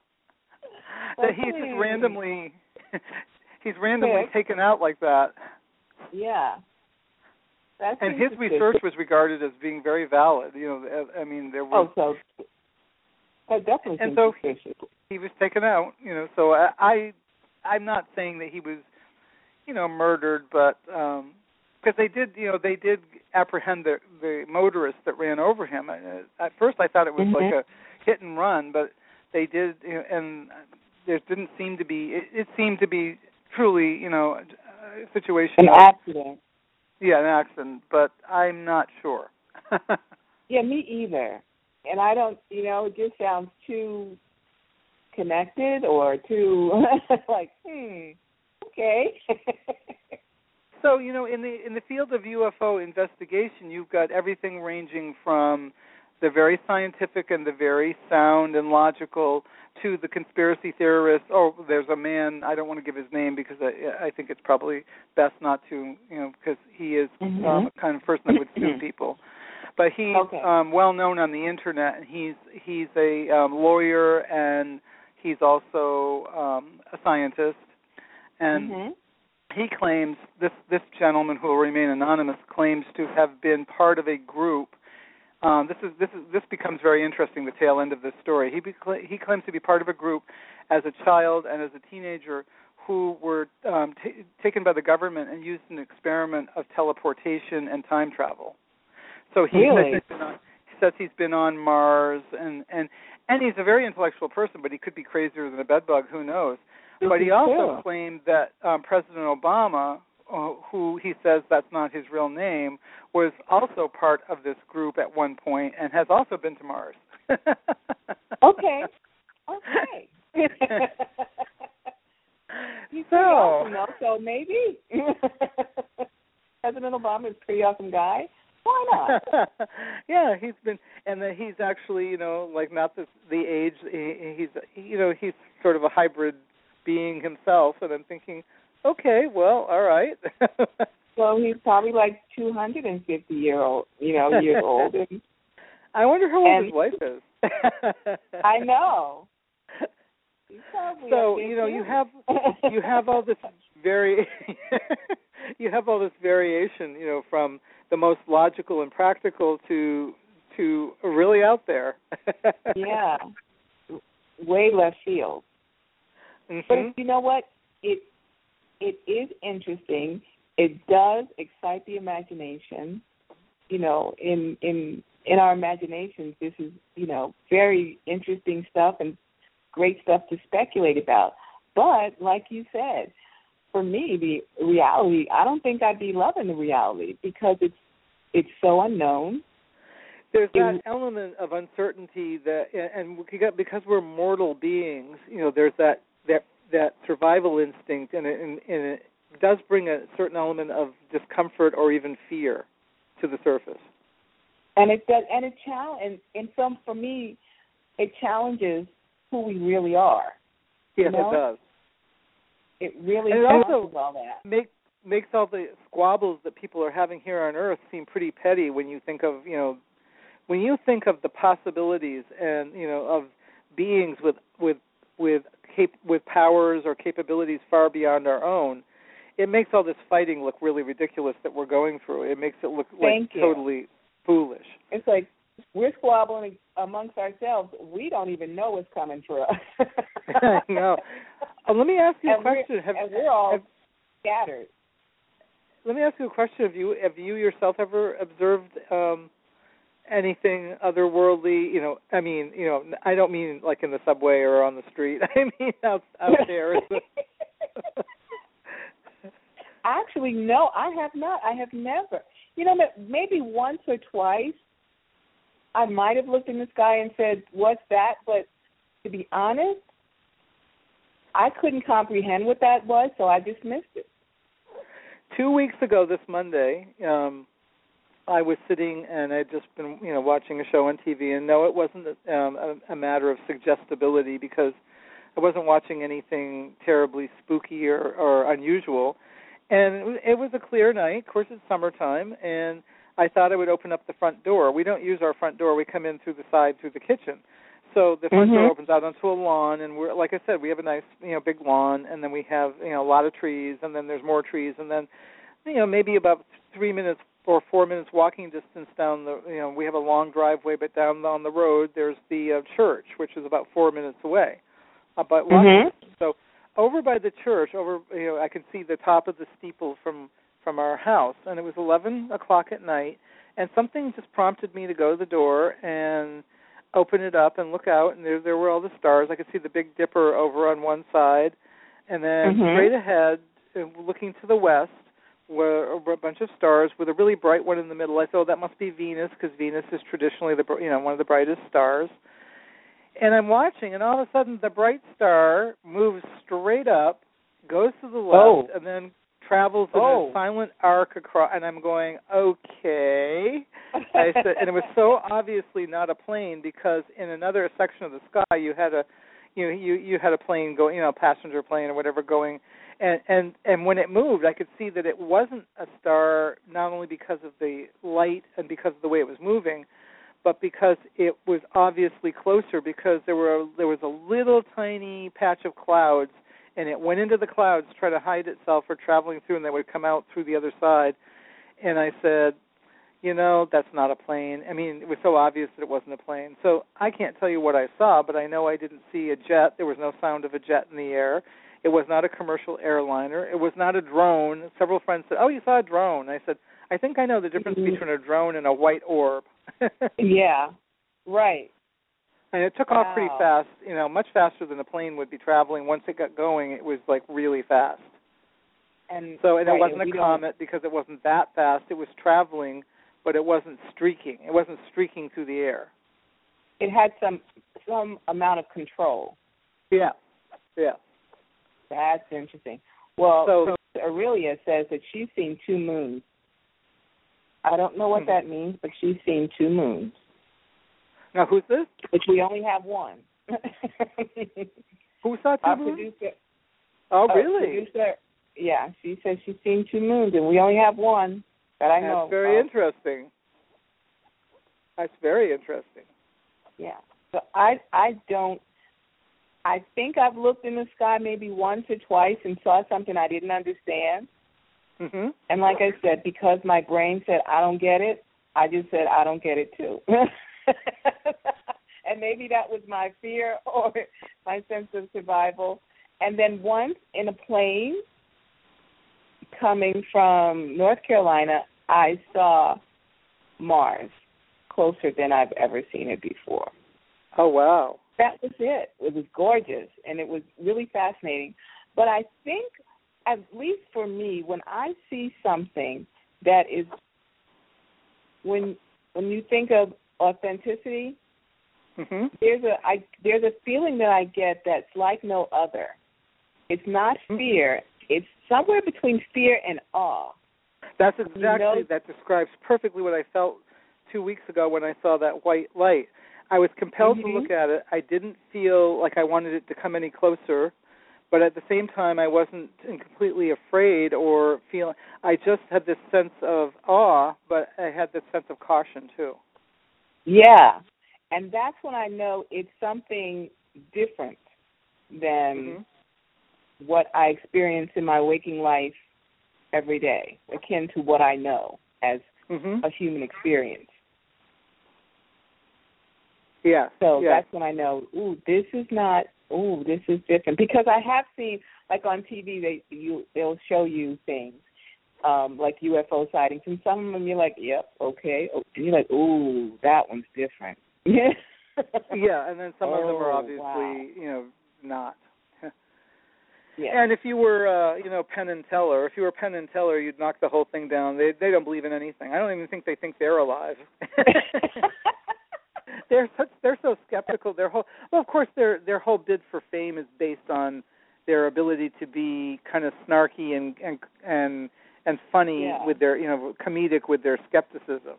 that he's just randomly he's randomly taken out like that. Yeah. That's And his research was regarded as being very valid. You know, I mean, there was Oh, so that definitely And so- he was taken out. You know, so I, I I'm not saying that he was, you know, murdered, but um because they did, you know, they did apprehend the the motorist that ran over him. Uh, At first, I thought it was Mhm. like a hit and run, but they did, you know, and there didn't seem to be. It, it seemed to be truly, you know, a situation. An accident. Yeah, an accident, but I'm not sure. Yeah, me either. And I don't, you know, it just sounds too connected or too like, hmm, okay. So you know, in the in the field of UFO investigation, you've got everything ranging from the very scientific and the very sound and logical to the conspiracy theorists. Oh, there's a man. I don't want to give his name because I, I think it's probably best not to, you know, because he is um, Mhm. a kind of person that would sue people. But he's Okay. um, well known on the internet, and he's he's a um, lawyer and he's also um, a scientist. And Mhm. he claims this this gentleman who will remain anonymous claims to have been part of a group. Um, this is this is this becomes very interesting. The tail end of this story. He becla he claims to be part of a group as a child and as a teenager who were um, t- taken by the government and used in an experiment of teleportation and time travel. So he Really? says he's been on, says he's been on Mars and and and he's a very intellectual person, but he could be crazier than a bedbug. Who knows? But he also claimed that um, President Obama, uh, who he says that's not his real name, was also part of this group at one point and has also been to Mars. Okay. Okay. He's so, awesome, though, so maybe. President Obama is a pretty awesome guy. Why not? yeah, he's been, and then he's actually, you know, like not the the age. He, he's, you know, he's sort of a hybrid being himself, and I'm thinking, okay, well, all right. So he's probably like two hundred and fifty year old, you know, years old. And I wonder how old And- his wife is. I know. so you know you have you have all this very you have all this variation you know from the most logical and practical to to really out there yeah way left field mm-hmm. but you know what it it is interesting. It does excite the imagination. You know in in in our imaginations this is you know very interesting stuff and great stuff to speculate about. But like you said for me the reality i don't think i'd be loving the reality because it's it's so unknown. There's that it, element of uncertainty that and because we're mortal beings you know there's that that that survival instinct and it, and, it does bring a certain element of discomfort or even fear to the surface. And it does and it challenge and, and some for me it challenges who we really are. Yes know? it does. It really and it also all that. make, makes all the squabbles that people are having here on earth seem pretty petty when you think of you know when you think of the possibilities and you know of beings with with with cap- with powers or capabilities far beyond our own it makes all this fighting look really ridiculous that we're going through it makes it look Thank like you. totally foolish it's like we're squabbling amongst ourselves. We don't even know what's coming for us. I know. Uh, let me ask you and a question. We're, have, and we're all have, scattered. Let me ask you a question. Have you have you yourself ever observed um, anything otherworldly? You know, I mean, you know, I don't mean like in the subway or on the street. I mean out out there. Actually, no, I have not. I have never. You know, maybe once or twice I might have looked in the sky and said, "What's that?" But to be honest, I couldn't comprehend what that was, so I dismissed it. Two weeks ago, this Monday, um, I was sitting and I'd just been, you know, watching a show on TV, and no, it wasn't um, a, a matter of suggestibility because I wasn't watching anything terribly spooky or, or unusual, and it was, it was a clear night. Of course, it's summertime, and I thought I would open up the front door. We don't use our front door. We come in through the side through the kitchen. So the front mm-hmm. door opens out onto a lawn, and we're like I said, we have a nice, you know, big lawn, and then we have, you know, a lot of trees, and then there's more trees, and then, you know, maybe about three minutes or four minutes walking distance down the, you know, we have a long driveway, but down on the road there's the uh, church, which is about four minutes away. About mm-hmm. so over by the church, over, you know, I can see the top of the steeple from from our house, and it was 11 o'clock at night, and something just prompted me to go to the door and open it up and look out, and there there were all the stars. I could see the Big Dipper over on one side, and then mm-hmm. straight ahead, uh, looking to the west, were, a bunch of stars with a really bright one in the middle. I thought that must be Venus because Venus is traditionally the you know one of the brightest stars. And I'm watching, and all of a sudden the bright star moves straight up, goes to the left, oh. and then travels in oh. a silent arc across and I'm going, Okay I said and it was so obviously not a plane because in another section of the sky you had a you know, you you had a plane going you know, a passenger plane or whatever going and and and when it moved I could see that it wasn't a star not only because of the light and because of the way it was moving but because it was obviously closer because there were there was a little tiny patch of clouds and it went into the clouds to try to hide itself or traveling through and they would come out through the other side. And i said you know that's not a plane. I mean it was so obvious that it wasn't a plane. So i can't tell you what i saw but i know i didn't see a jet. There was no sound of a jet in the air it was not a commercial airliner it was not a drone several friends said oh you saw a drone i said i think i know the difference mm-hmm. between a drone and a white orb yeah right and it took wow. off pretty fast, you know, much faster than a plane would be traveling. Once it got going, it was like really fast. And so, and right, it wasn't and a comet don't... because it wasn't that fast. It was traveling, but it wasn't streaking. It wasn't streaking through the air. It had some some amount of control. Yeah, yeah. That's interesting. Well, so, so Aurelia says that she's seen two moons. I don't know what hmm. that means, but she's seen two moons. Now, who's this? Which we only have one. Who saw two Our moons? producer. Oh, really? Producer, yeah, she says she's seen two moons, and we only have one that I That's know. very of. interesting. That's very interesting. Yeah. So I I don't I think I've looked in the sky maybe once or twice and saw something I didn't understand. Mhm. And like I said, because my brain said I don't get it, I just said I don't get it too. and maybe that was my fear or my sense of survival. And then once in a plane coming from North Carolina, I saw Mars closer than I've ever seen it before. Oh wow. That was it. It was gorgeous and it was really fascinating. But I think at least for me, when I see something that is when when you think of authenticity, Mhm. there's a I there's a feeling that I get that's like no other. It's not Mhm. fear. It's somewhere between fear and awe. That's exactly know- that describes perfectly what I felt two weeks ago when I saw that white light. I was compelled Mhm. to look at it. I didn't feel like I wanted it to come any closer, but at the same time I wasn't completely afraid or feeling I just had this sense of awe, but I had this sense of caution too. Yeah. And that's when I know it's something different than Mhm. what I experience in my waking life every day, akin to what I know as Mhm. a human experience. Yeah. So yeah. that's when I know, ooh, this is not, ooh, this is different. Because I have seen, like on TV, they you they'll show you things, um, like UFO sightings, and some of them you're like, yep, okay, oh, and you're like, ooh, that one's different. Yeah. yeah, and then some of them are Oh, obviously, wow. you know, not. Yeah. And if you were, uh, you know, Penn and Teller, if you were Penn and Teller, you'd knock the whole thing down. They they don't believe in anything. I don't even think they think they're alive. they're such they're so skeptical. Their whole well, of course, their their whole bid for fame is based on their ability to be kind of snarky and and and and funny Yeah. with their you know comedic with their skepticism.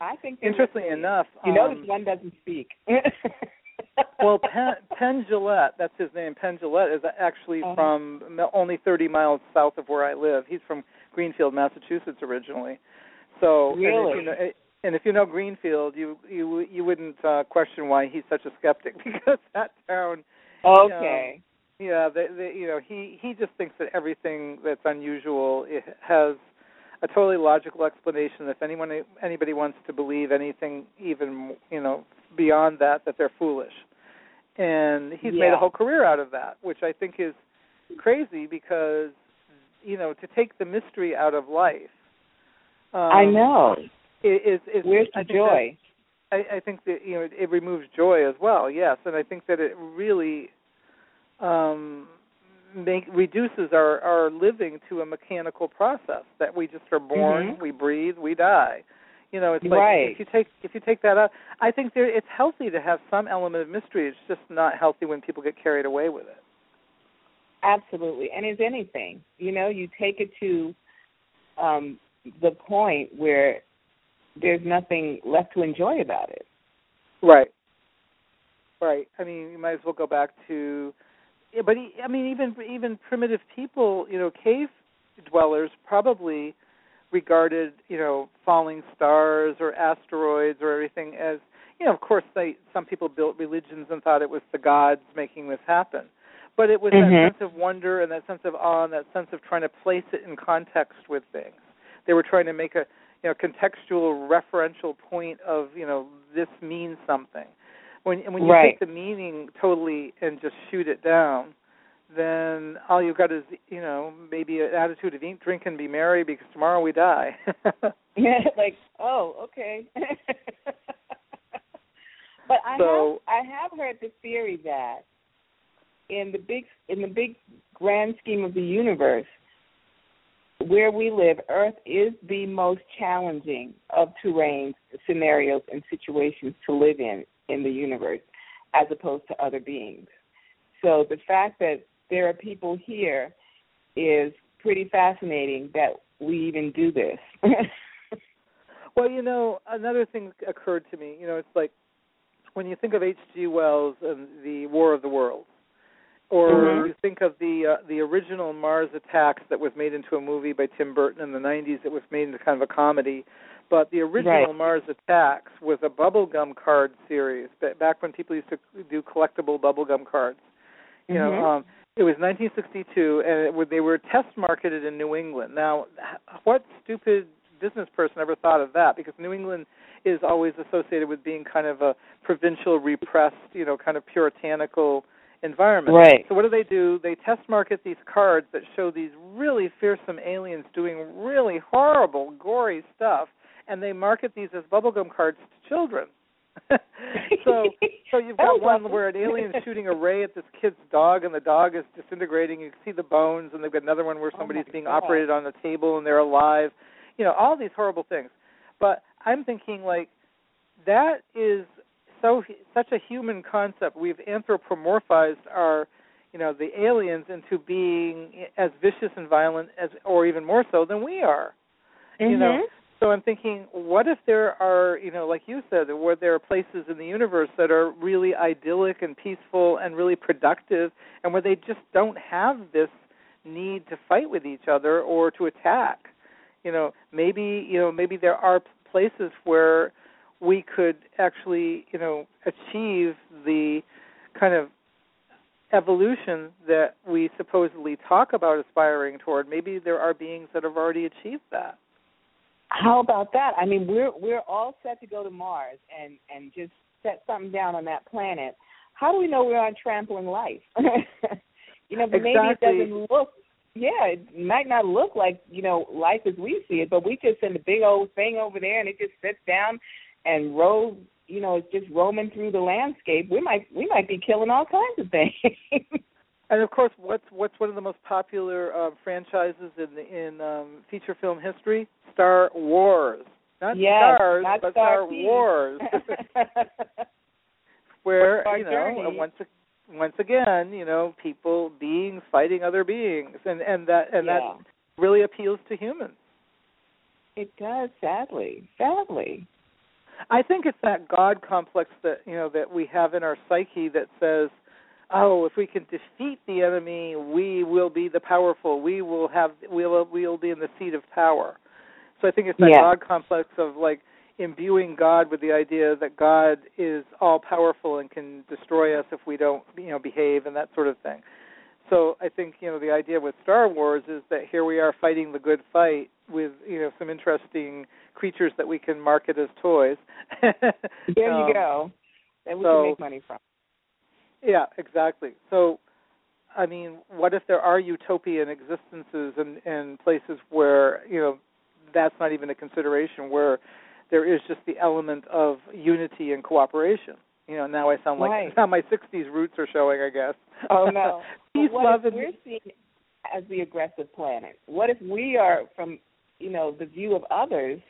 I think Interestingly really- enough, you notice um, one doesn't speak. well, Penn, Penn Jillette, that's his name. Penn Jillette is actually Uh-huh. from only 30 miles south of where I live. He's from Greenfield, Massachusetts, originally. So, and if Really? you know, and if you know Greenfield, you you you wouldn't uh, question why he's such a skeptic because that town. okay. Yeah, they, they, you know, he he just thinks that everything that's unusual has a totally logical explanation. If anyone anybody wants to believe anything even you know beyond that, that they're foolish. And he's made a whole career out of that, which I think is crazy because you know to take the mystery out of life. Um, I know. Is, is Where's the think that- joy? I, I think that you know it, it removes joy as well. Yes, and I think that it really um, make reduces our our living to a mechanical process that we just are born, Mhm. we breathe, we die. You know, it's like Right. if you take if you take that out, I think there it's healthy to have some element of mystery. It's just not healthy when people get carried away with it. Absolutely. And is anything. You know, you take it to um the point where there's nothing left to enjoy about it. Right. Right. I mean, you might as well go back to, yeah, but e- I mean, even even primitive people, you know, cave dwellers probably regarded, you know, falling stars or asteroids or everything as, you know, of course, they some people built religions and thought it was the gods making this happen, but it was Mhm. that sense of wonder and that sense of awe and that sense of trying to place it in context with things. They were trying to make a you know contextual referential point of you know this means something when when you Right. take the meaning totally and just shoot it down then all you've got is you know maybe an attitude of eat drink and be merry because tomorrow we die yeah, like, oh, okay. but I So- have I have heard the theory that in the big in the big grand scheme of the universe, where we live, Earth is the most challenging of terrains, scenarios, and situations to live in in the universe, as opposed to other beings. So the fact that there are people here is pretty fascinating that we even do this. well you know another thing occurred to me you know it's like when you think of hg wells and the war of the worlds or Mhm. you think of the uh, the original Mars Attacks that was made into a movie by Tim Burton in the 90s. It was made into kind of a comedy. But the original Right. Mars Attacks was a bubblegum card series back when people used to do collectible bubblegum cards. You know, Mhm. um, it was 1962, and it, would- they were test marketed in New England. Now, what stupid business person ever thought of that? Because New England is always associated with being kind of a provincial, repressed, you know, kind of puritanical environment. Right. So what do they do? They test market these cards that show these really fearsome aliens doing really horrible, gory stuff, and they market these as bubblegum cards to children. so so you've got one where an alien's shooting a ray at this kid's dog and the dog is disintegrating. You can see the bones and they've got another one where Oh somebody's my being God. operated on a table and they're alive. You know, all these horrible things. But I'm thinking like that is so such a human concept. We've anthropomorphized our you know the aliens into being as vicious and violent as or even more so than we are. You know, Mhm. so I'm thinking, what if there are, you know, like you said, where there are places in the universe that are really idyllic and peaceful and really productive, and where they just don't have this need to fight with each other or to attack. You know, maybe you know maybe there are places where we could actually, you know, achieve the kind of evolution that we supposedly talk about aspiring toward. Maybe there are beings that have already achieved that. How about that? I mean, we're we're all set to go to Mars and and just set something down on that planet. How do we know we're on trampling life? you know, but maybe it doesn't look. Yeah, it might not look like you know life as we see it, but we just send a big old thing over there, and it just sits down and roves. You know, just roaming through the landscape. We might we might be killing all kinds of things. And of course, what's what's one of the most popular uh, franchises in the, in um, feature film history? Star Wars. Not yes, stars, not but Star Star Wars. Where you know Journey. once once again, you know, people beings fighting other beings, and and that and yeah. that really appeals to humans. It does, sadly. Sadly. I think it's that God complex that you know that we have in our psyche that says, "Oh, if we can defeat the enemy, we will be the powerful. We will have we'll we'll be in the seat of power." So I think it's that Yeah. God complex of like imbuing God with the idea that God is all powerful and can destroy us if we don't you know behave and that sort of thing. So I think you know the idea with Star Wars is that here we are fighting the good fight with you know some interesting creatures that we can market as toys. There Um, you go. That we so- can make money from. Yeah, exactly. So, I mean, what if there are utopian existences and and places where you know that's not even a consideration, where there is just the element of unity and cooperation. You know, now I sound like Right. now my '60s roots are showing, I guess. Oh no. Peace, love, and we're seen as the aggressive planet? What if we are from you know, the view of others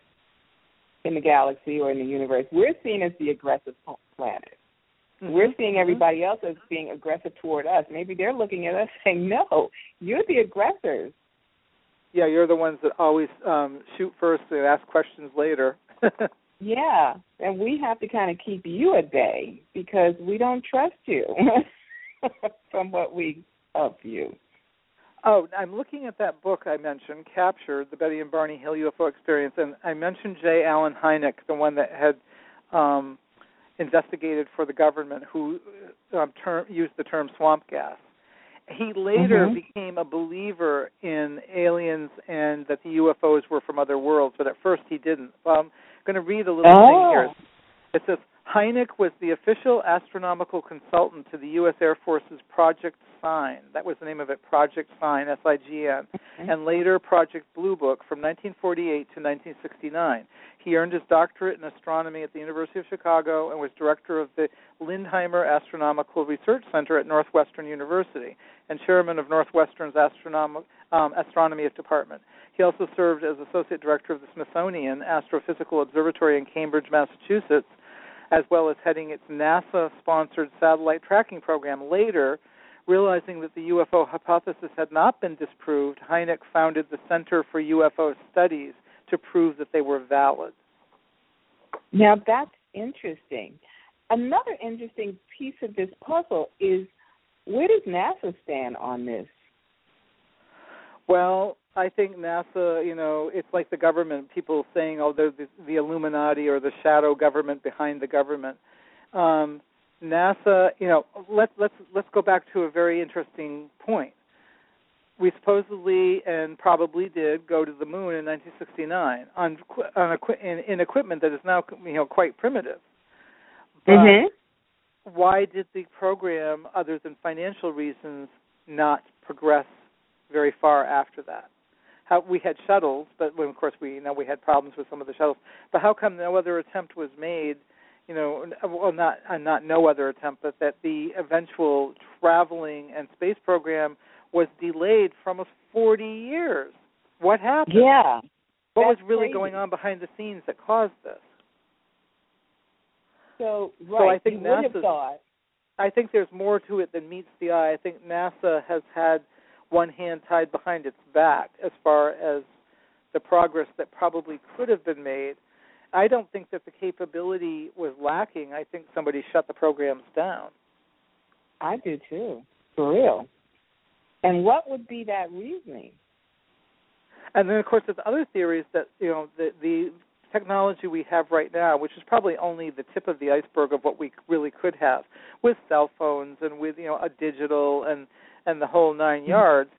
in the galaxy or in the universe, we're seen as the aggressive planet. Mhm. We're seeing everybody else as being aggressive toward us. Maybe they're looking at us saying, "No, you're the aggressors." Yeah, you're the ones that always um shoot first and ask questions later. Yeah, and we have to kind of keep you at bay because we don't trust you from what we of you. Oh, I'm looking at that book I mentioned, Captured, the Betty and Barney Hill UFO Experience, and I mentioned J. Allen Hynek, the one that had um, investigated for the government, who um, term, used the term swamp gas. He later Mhm. became a believer in aliens and that the UFOs were from other worlds, but at first he didn't. I'm going to read a little thing here. Oh. It says Hynek was the official astronomical consultant to the U.S. Air Force's Project Sign. That was the name of it, Project Sign, S-I-G-N, and later Project Blue Book from 1948 to 1969. He earned his doctorate in astronomy at the University of Chicago and was director of the Lindheimer Astronomical Research Center at Northwestern University and chairman of Northwestern's astronom- um, astronomy department. He also served as associate director of the Smithsonian Astrophysical Observatory in Cambridge, Massachusetts, as well as heading its NASA sponsored satellite tracking program. Later, realizing that the UFO hypothesis had not been disproved, Hynek founded the Center for UFO Studies to prove that they were valid. Now that's interesting. Another interesting piece of this puzzle is where does NASA stand on this? Well, I think NASA, you know, it's like the government. People saying, "Oh, they're the, the Illuminati or the shadow government behind the government." Um, NASA, you know, let's let's let's go back to a very interesting point. We supposedly and probably did go to the moon in 1969 on on in, in equipment that is now you know quite primitive. But mm-hmm. why did the program, other than financial reasons, not progress very far after that? How we had shuttles, but well, of course we you know we had problems with some of the shuttles. But how come no other attempt was made? You know, well, not uh, not no other attempt, but that the eventual traveling and space program was delayed for almost 40 years. What happened? Yeah. What was really crazy. going on behind the scenes that caused this? So, right, so I think you would NASA's, have thought. I think there's more to it than meets the eye. I think NASA has had one hand tied behind its back as far as the progress that probably could have been made. I don't think that the capability was lacking. I think somebody shut the programs down. I do too, for real. And what would be that reasoning? And then, of course, there's other theories that you know the the technology we have right now, which is probably only the tip of the iceberg of what we really could have with cell phones and with you know a digital and and the whole 9 Mm-hmm. yards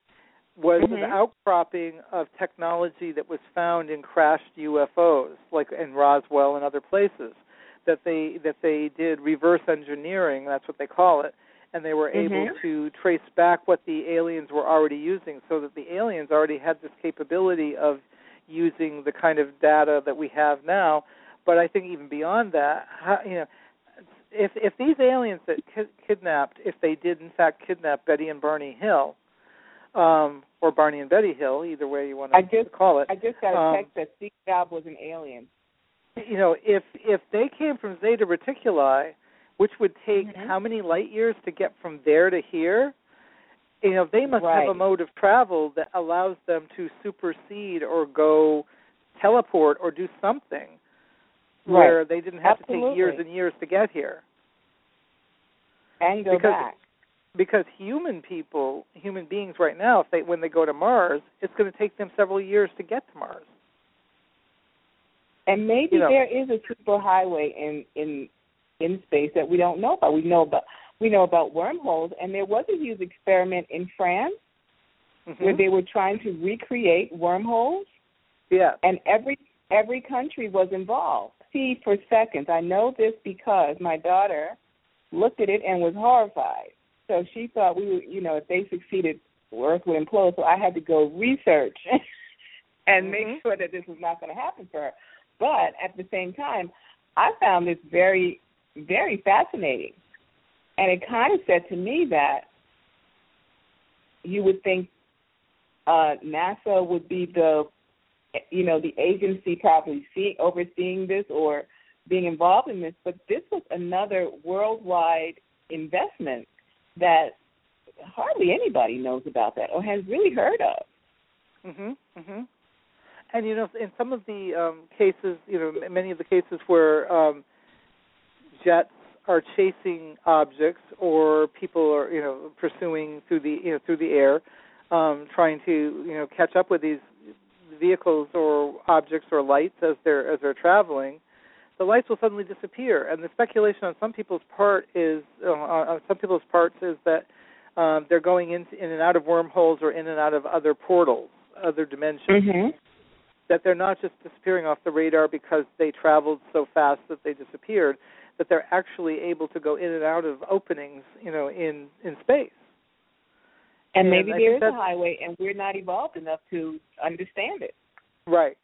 was mm-hmm. an outcropping of technology that was found in crashed UFOs, like in Roswell and other places. That they that they did reverse engineering, that's what they call it, and they were mm-hmm. able to trace back what the aliens were already using, so that the aliens already had this capability of using the kind of data that we have now. But I think even beyond that, how, you know, if if these aliens that ki- kidnapped, if they did in fact kidnap Betty and Barney Hill, um, or Barney and Betty Hill, either way you want to I just, call it. I just got a um, text that Steve Jobs was an alien. You know, if if they came from Zeta Reticuli, which would take mm-hmm. how many light years to get from there to here? You know, they must right. have a mode of travel that allows them to supersede or go teleport or do something right. where they didn't have Absolutely. to take years and years to get here. And go because, back. Because human people, human beings right now, if they when they go to Mars, it's going to take them several years to get to Mars. And maybe you know, there is a super highway in in in space that we don't know about. We know about we know about wormholes, and there was a huge experiment in France mm-hmm. where they were trying to recreate wormholes. Yeah. And every every country was involved. See for seconds. I know this because my daughter looked at it and was horrified. So she thought we were, you know, if they succeeded, Earth would implode. So I had to go research and mm-hmm. make sure that this was not going to happen for her. But at the same time, I found this very, very fascinating. And it kind of said to me that you would think uh, NASA would be the, you know, the agency probably see, overseeing this or being involved in this, but this was another worldwide investment that hardly anybody knows about that or has really heard of. Mhm. Mhm. And you know, in some of the um, cases, you know, many of the cases where um, jets are chasing objects or people are, you know, pursuing through the, you know, through the air, um, trying to, you know, catch up with these vehicles or objects or lights as they're as they're traveling, the lights will suddenly disappear. And the speculation on some people's part is, uh, on some people's parts, is that um, they're going in, in and out of wormholes or in and out of other portals, other dimensions. Mm-hmm. That they're not just disappearing off the radar because they traveled so fast that they disappeared. That they're actually able to go in and out of openings, you know, in in space. And, maybe there is a highway, and we're not evolved enough to understand it. Right.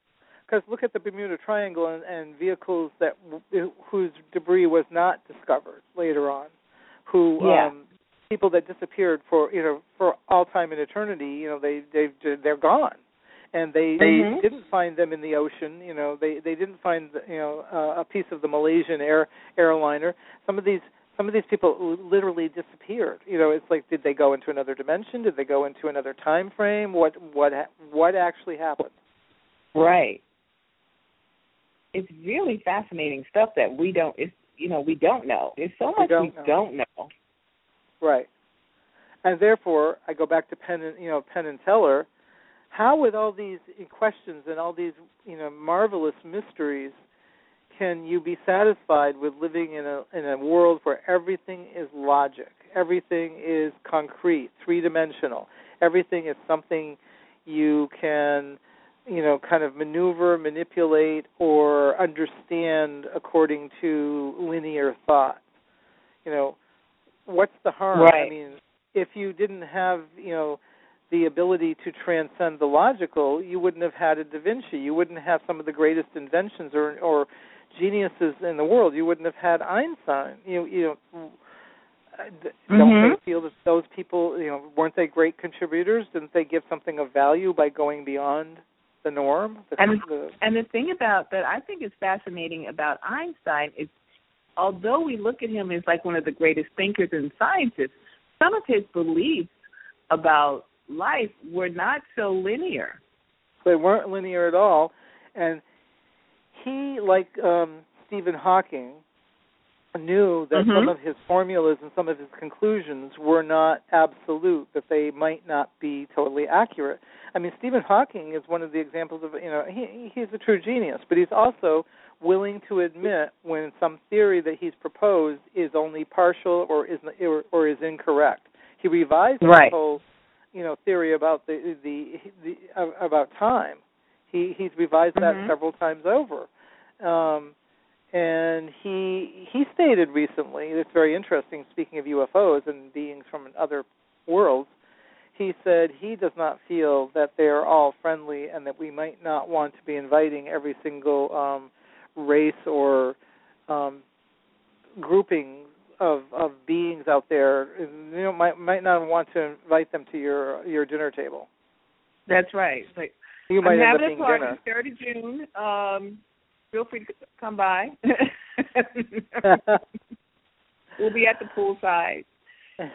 Because look at the Bermuda Triangle and, and vehicles that whose debris was not discovered later on, who Yeah. um, people that disappeared for you know for all time and eternity. You know they they they're gone, and they Mhm. they didn't find them in the ocean. You know they they didn't find you know uh, a piece of the Malaysian air airliner. Some of these some of these people literally disappeared. You know, it's like did they go into another dimension? Did they go into another time frame? What what what actually happened? Right. It's really fascinating stuff that we don't. It's you know we don't know. There's so much don't we know. don't know. Right. And therefore, I go back to Penn and you know Penn and Teller. how with all these questions and all these you know marvelous mysteries can you be satisfied with living in a in a world where everything is logic everything is concrete three dimensional everything is something you can you know kind of maneuver manipulate or understand according to linear thought? You know what's the harm? Right. i mean if you didn't have you know the ability to transcend the logical you wouldn't have had a da vinci. You wouldn't have some of the greatest inventions or or geniuses in the world you wouldn't have had einstein. You you know don't mm-hmm. they feel that those people you know weren't they great contributors? Didn't they give something of value by going beyond the norm? The, and the, and the thing about that i think is fascinating about einstein is although we look at him as like one of the greatest thinkers and scientists some of his beliefs about life were not so linear. They weren't linear at all. And he like um stephen hawking knew that mm-hmm. some of his formulas and some of his conclusions were not absolute, that they might not be totally accurate. I mean, Stephen Hawking is one of the examples of you know he he's a true genius, but he's also willing to admit when some theory that he's proposed is only partial or is or, or is incorrect. He revised right. whole you know theory about the the, the uh, about time. He he's revised mm-hmm. that several times over. Um, and he he stated recently it's very interesting speaking of UFOs and beings from other worlds he said he does not feel that they are all friendly and that we might not want to be inviting every single um race or um grouping of of beings out there you know might might not want to invite them to your your dinner table that's right like you might I'm having a party dinner. third of June. Um, feel free to come by. we'll be at the poolside.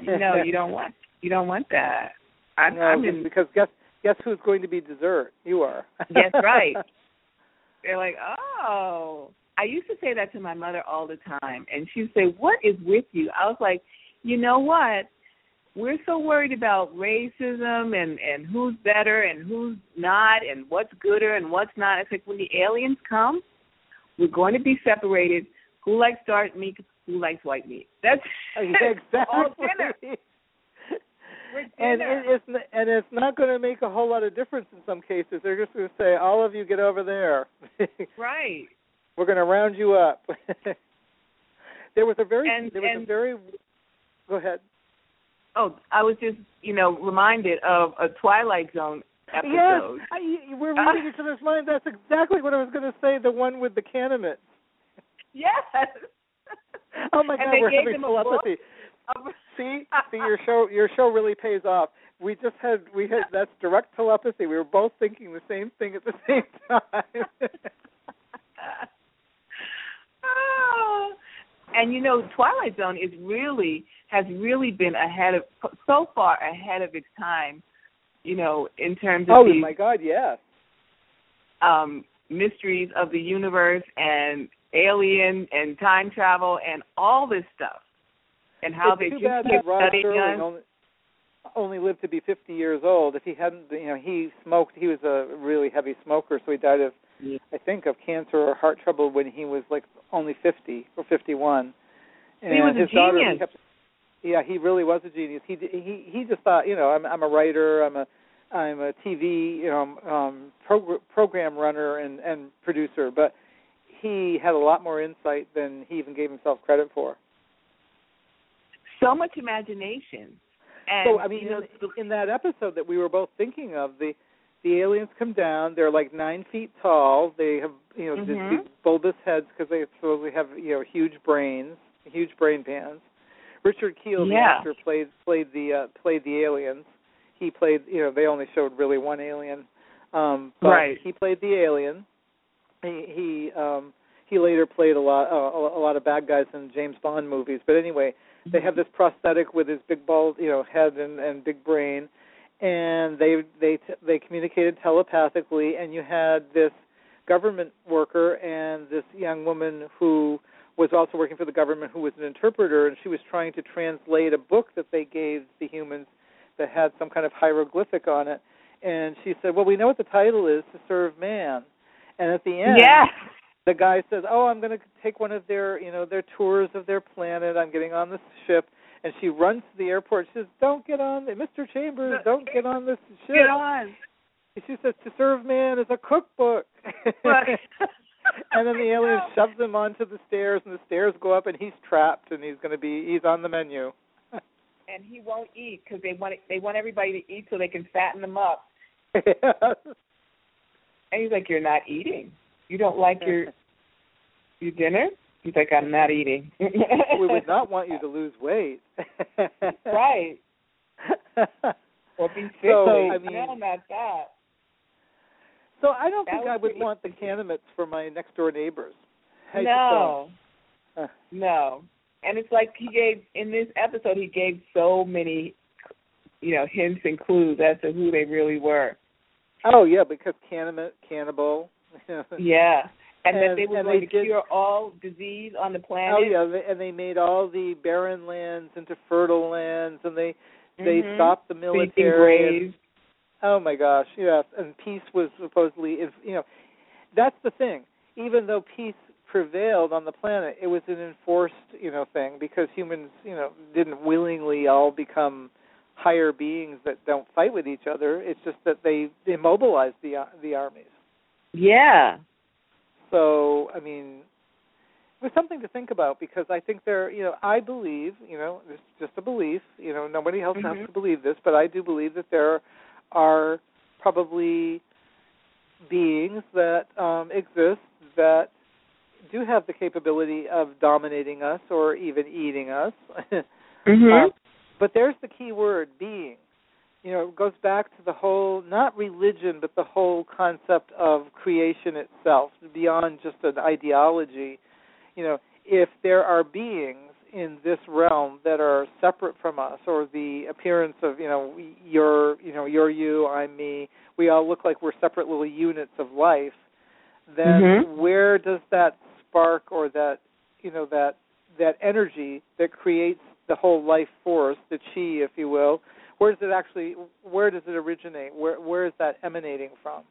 No, you don't want you don't want that. I, no, I'm in, because guess guess who's going to be dessert? You are. That's right. They're like, oh. I used to say that to my mother all the time, and she'd say, "What is with you?" I was like, "You know what? we're so worried about racism and and who's better and who's not and what's gooder and what's not. It's like when the aliens come, we're going to be separated. Who likes dark meat? Who likes white meat? That's exactly. all dinner. and it's and it's not going to make a whole lot of difference in some cases. They're just going to say, "All of you get over there." right. We're going to round you up. there was a very and, there was and, a very go ahead. Oh, I was just, you know, reminded of a Twilight Zone episode. Yes, I, we're ah. reading each other's minds. That's exactly what I was going to say. The one with the Canaanites. Yes. Oh my God, we're having telepathy. book. see, see, your show, your show really pays off. We just had, we had that's direct telepathy. We were both thinking the same thing at the same time. oh. And you know, Twilight Zone is really has really been ahead of so far ahead of its time. You know, in terms of oh these, my God, yes. Um, mysteries of the universe and alien and time travel and all this stuff, and how it's they too just bad keep that Rod studying Serling only, only lived to be 50 years old. If he hadn't, you know, he smoked. He was a really heavy smoker, so he died of, Yeah. I think, of cancer or heart trouble when he was like only 50 or 51. And He was a his daughter, genius. He kept, yeah, he really was a genius. He he he just thought, you know, I'm I'm a writer, I'm a I'm a TV, you know, um prog- program runner and and producer, but he had a lot more insight than he even gave himself credit for. So much imagination. And, so I mean, you know, in, in that episode that we were both thinking of, the the aliens come down. They're like nine feet tall. They have you know Mhm. these bulbous heads because they supposedly have you know huge brains, huge brain pans. Richard Kiel, the actor, played played the uh, played the aliens. He played you know they only showed really one alien, um, but Right. he played the alien. He he um, he later played a lot uh, a lot of bad guys in James Bond movies. But anyway, they have this prosthetic with his big bald you know head and, and big brain, and they they they communicated telepathically. And you had this government worker and this young woman who was also working for the government who was an interpreter, and she was trying to translate a book that they gave the humans that had some kind of hieroglyphic on it. and she said, "Well, we know what the title is: to serve man." And at the end, yeah. the guy says, "Oh, I'm going to take one of their, you know, their tours of their planet. I'm getting on this ship." And she runs to the airport. She says, "Don't get on, the, Mr. Chambers. Don't get on this ship." Get on. She says, "To serve man is a cookbook." And then the alien shoves him onto the stairs, and the stairs go up, and he's trapped, and he's going to be he's on the menu. And he won't eat because they want they want everybody to eat so they can fatten them up. And he's like, "You're not eating. You don't like your your dinner." He's like, "I'm not eating." we would not want you to lose weight. right or be sickly. So, I mean- no, not that. So I don't That think I would want the Kanamits for my next door neighbors. To no. Uh, no. And it's like he gave in this episode he gave so many, you know, hints and clues as to who they really were. oh yeah, because Kanamit, cannibal. Yeah, and, that they were and going they to did- cure all disease on the planet. Oh yeah, they, and they made all the barren lands into fertile lands, and they they Mhm. stopped the military. and-. Oh my gosh, yes, and peace was supposedly, you know, that's the thing. Even though peace prevailed on the planet, it was an enforced, you know, thing because humans, you know, didn't willingly all become higher beings that don't fight with each other. It's just that they immobilized the uh, the armies. Yeah. So, I mean, it was something to think about because I think there, you know, I believe, you know, it's just a belief, you know, nobody else Mhm. has to believe this, but I do believe that there are probably beings that um exist that do have the capability of dominating us or even eating us. Mhm. Um, but there's the key word, being. You know, it goes back to the whole, not religion, but the whole concept of creation itself, beyond just an ideology. You know, if there are beings in this realm that are separate from us, or the appearance of, you know, you're, you know, you're you, I'm me, we all look like we're separate little units of life, then Mhm. where does that spark or that, you know, that that energy that creates the whole life force, the chi, if you will, where does it actually where does it originate? Where where is that emanating from?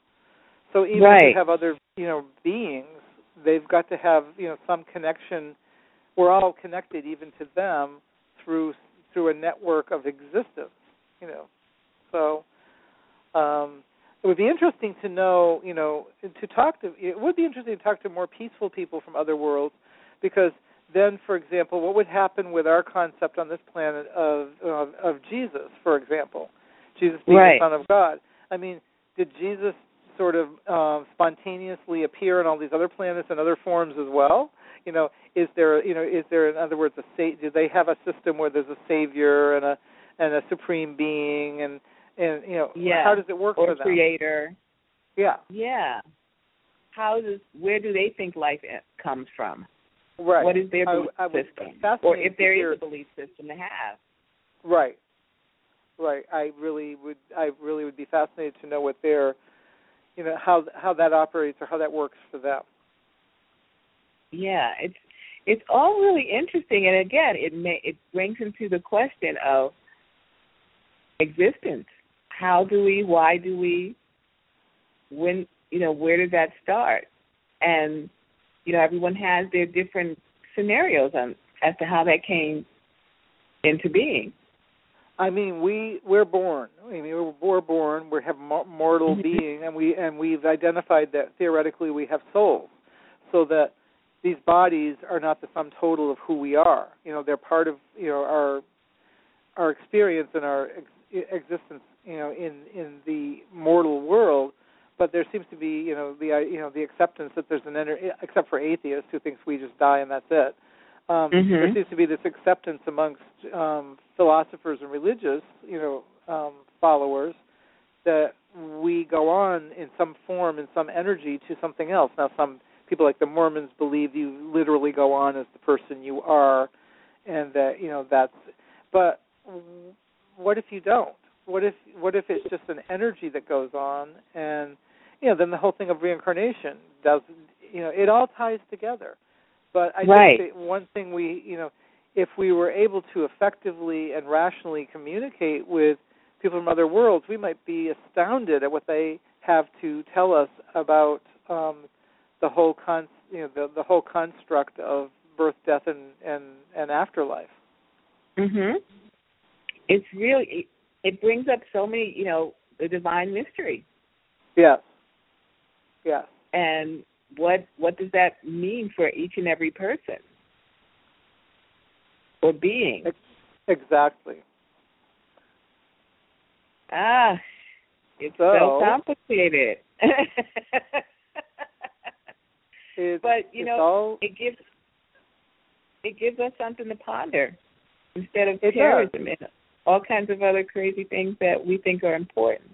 So even if you have other, you know, beings, they've got to have, you know, some connection. We're all connected even to them through through a network of existence, you know. So um it would be interesting to know, you know, to talk to it would be interesting to talk to more peaceful people from other worlds because then for example what would happen with our concept on this planet of of, of jesus for example? Jesus being Right. the son of god. I mean did jesus sort of um spontaneously appear on all these other planets and other forms as well? You know is there you know is there in other words a sa- do they have a system where there's a savior and a and a supreme being and and you know Yeah. how does it work or for them creator. yeah Yeah. How does where do they think life comes from? right What is their belief I would- system? Or if there is a belief system to have. Right. Right. I really would I really would be fascinated to know what their you know how how that operates or how that works for them. Yeah, it's it's all really interesting, and again, it may it brings into the question of existence. How do we? Why do we? When you know, where did that start? And you know, everyone has their different scenarios on as to how that came into being. I mean, we we're born. I mean, we're, we're born. We have mo- mortal Mhm. being, and we and we've identified that theoretically we have souls, so that these bodies are not the sum total of who we are. You know, they're part of you know our our experience and our ex- existence. You know, in in the mortal world, but there seems to be you know the you know the acceptance that there's an ener- except for atheists who thinks we just die and that's it. Um, Mhm. There seems to be this acceptance amongst um, philosophers and religious you know um, followers that we go on in some form in some energy to something else. Now, some people like the Mormons believe you literally go on as the person you are, and that you know that's. But what if you don't? What if what if it's just an energy that goes on, and you know then the whole thing of reincarnation does you know it all ties together. But I Right. think one thing we you know if we were able to effectively and rationally communicate with people from other worlds, we might be astounded at what they have to tell us about um, the whole con you know the the whole construct of birth, death, and and and afterlife. Mhm. It's really it, brings up so many you know the divine mystery. Yeah. Yeah. And what what does that mean for each and every person or being? Exactly. Ah, it's so, so complicated. but you know, all, it gives it gives us something to ponder instead of terrorism does. All kinds of other crazy things that we think are important.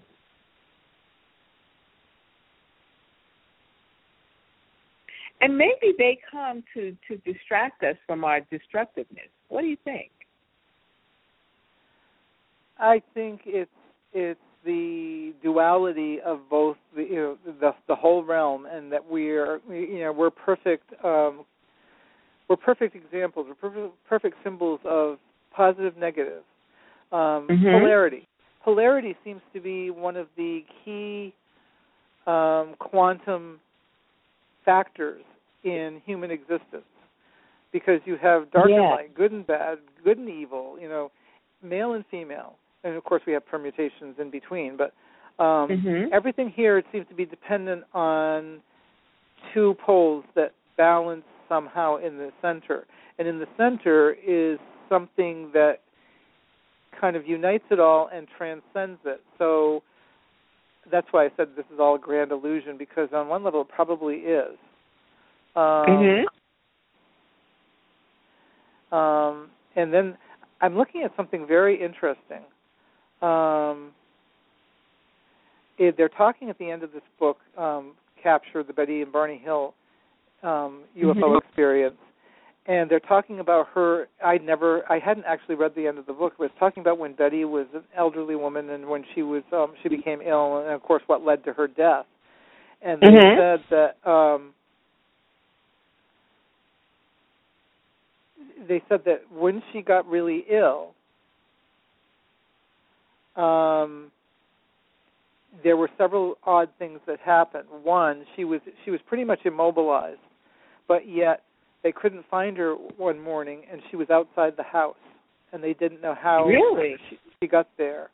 And maybe they come to to distract us from our destructiveness. What do you think? I think it's it's the duality of both the you know the the whole realm, and that we're you know we're perfect um, we're perfect examples, we're perfect, perfect symbols of positive, negative, um, Mhm. polarity. Polarity seems to be one of the key um, quantum factors in human existence because you have dark and light, good and bad, good and evil, you know, male and female, and of course we have permutations in between. But um, Mhm. everything here it seems to be dependent on two poles that balance somehow in the center, and in the center is something that kind of unites it all and transcends it. So that's why I said this is all a grand illusion because on one level it probably is. Um, Mhm. um, and then I'm looking at something very interesting. Um, it, they're talking at the end of this book, um, Capture the Betty and Barney Hill um, UFO Mhm. experience, and they're talking about her. I never, I hadn't actually read the end of the book. It was talking about when Betty was an elderly woman and when she was, um, she became ill, and of course what led to her death. And they Mhm. said that um, they said that when she got really ill, um, there were several odd things that happened. One, she was she was pretty much immobilized, but yet they couldn't find her one morning, and she was outside the house, and they didn't know how Really? she, she got there.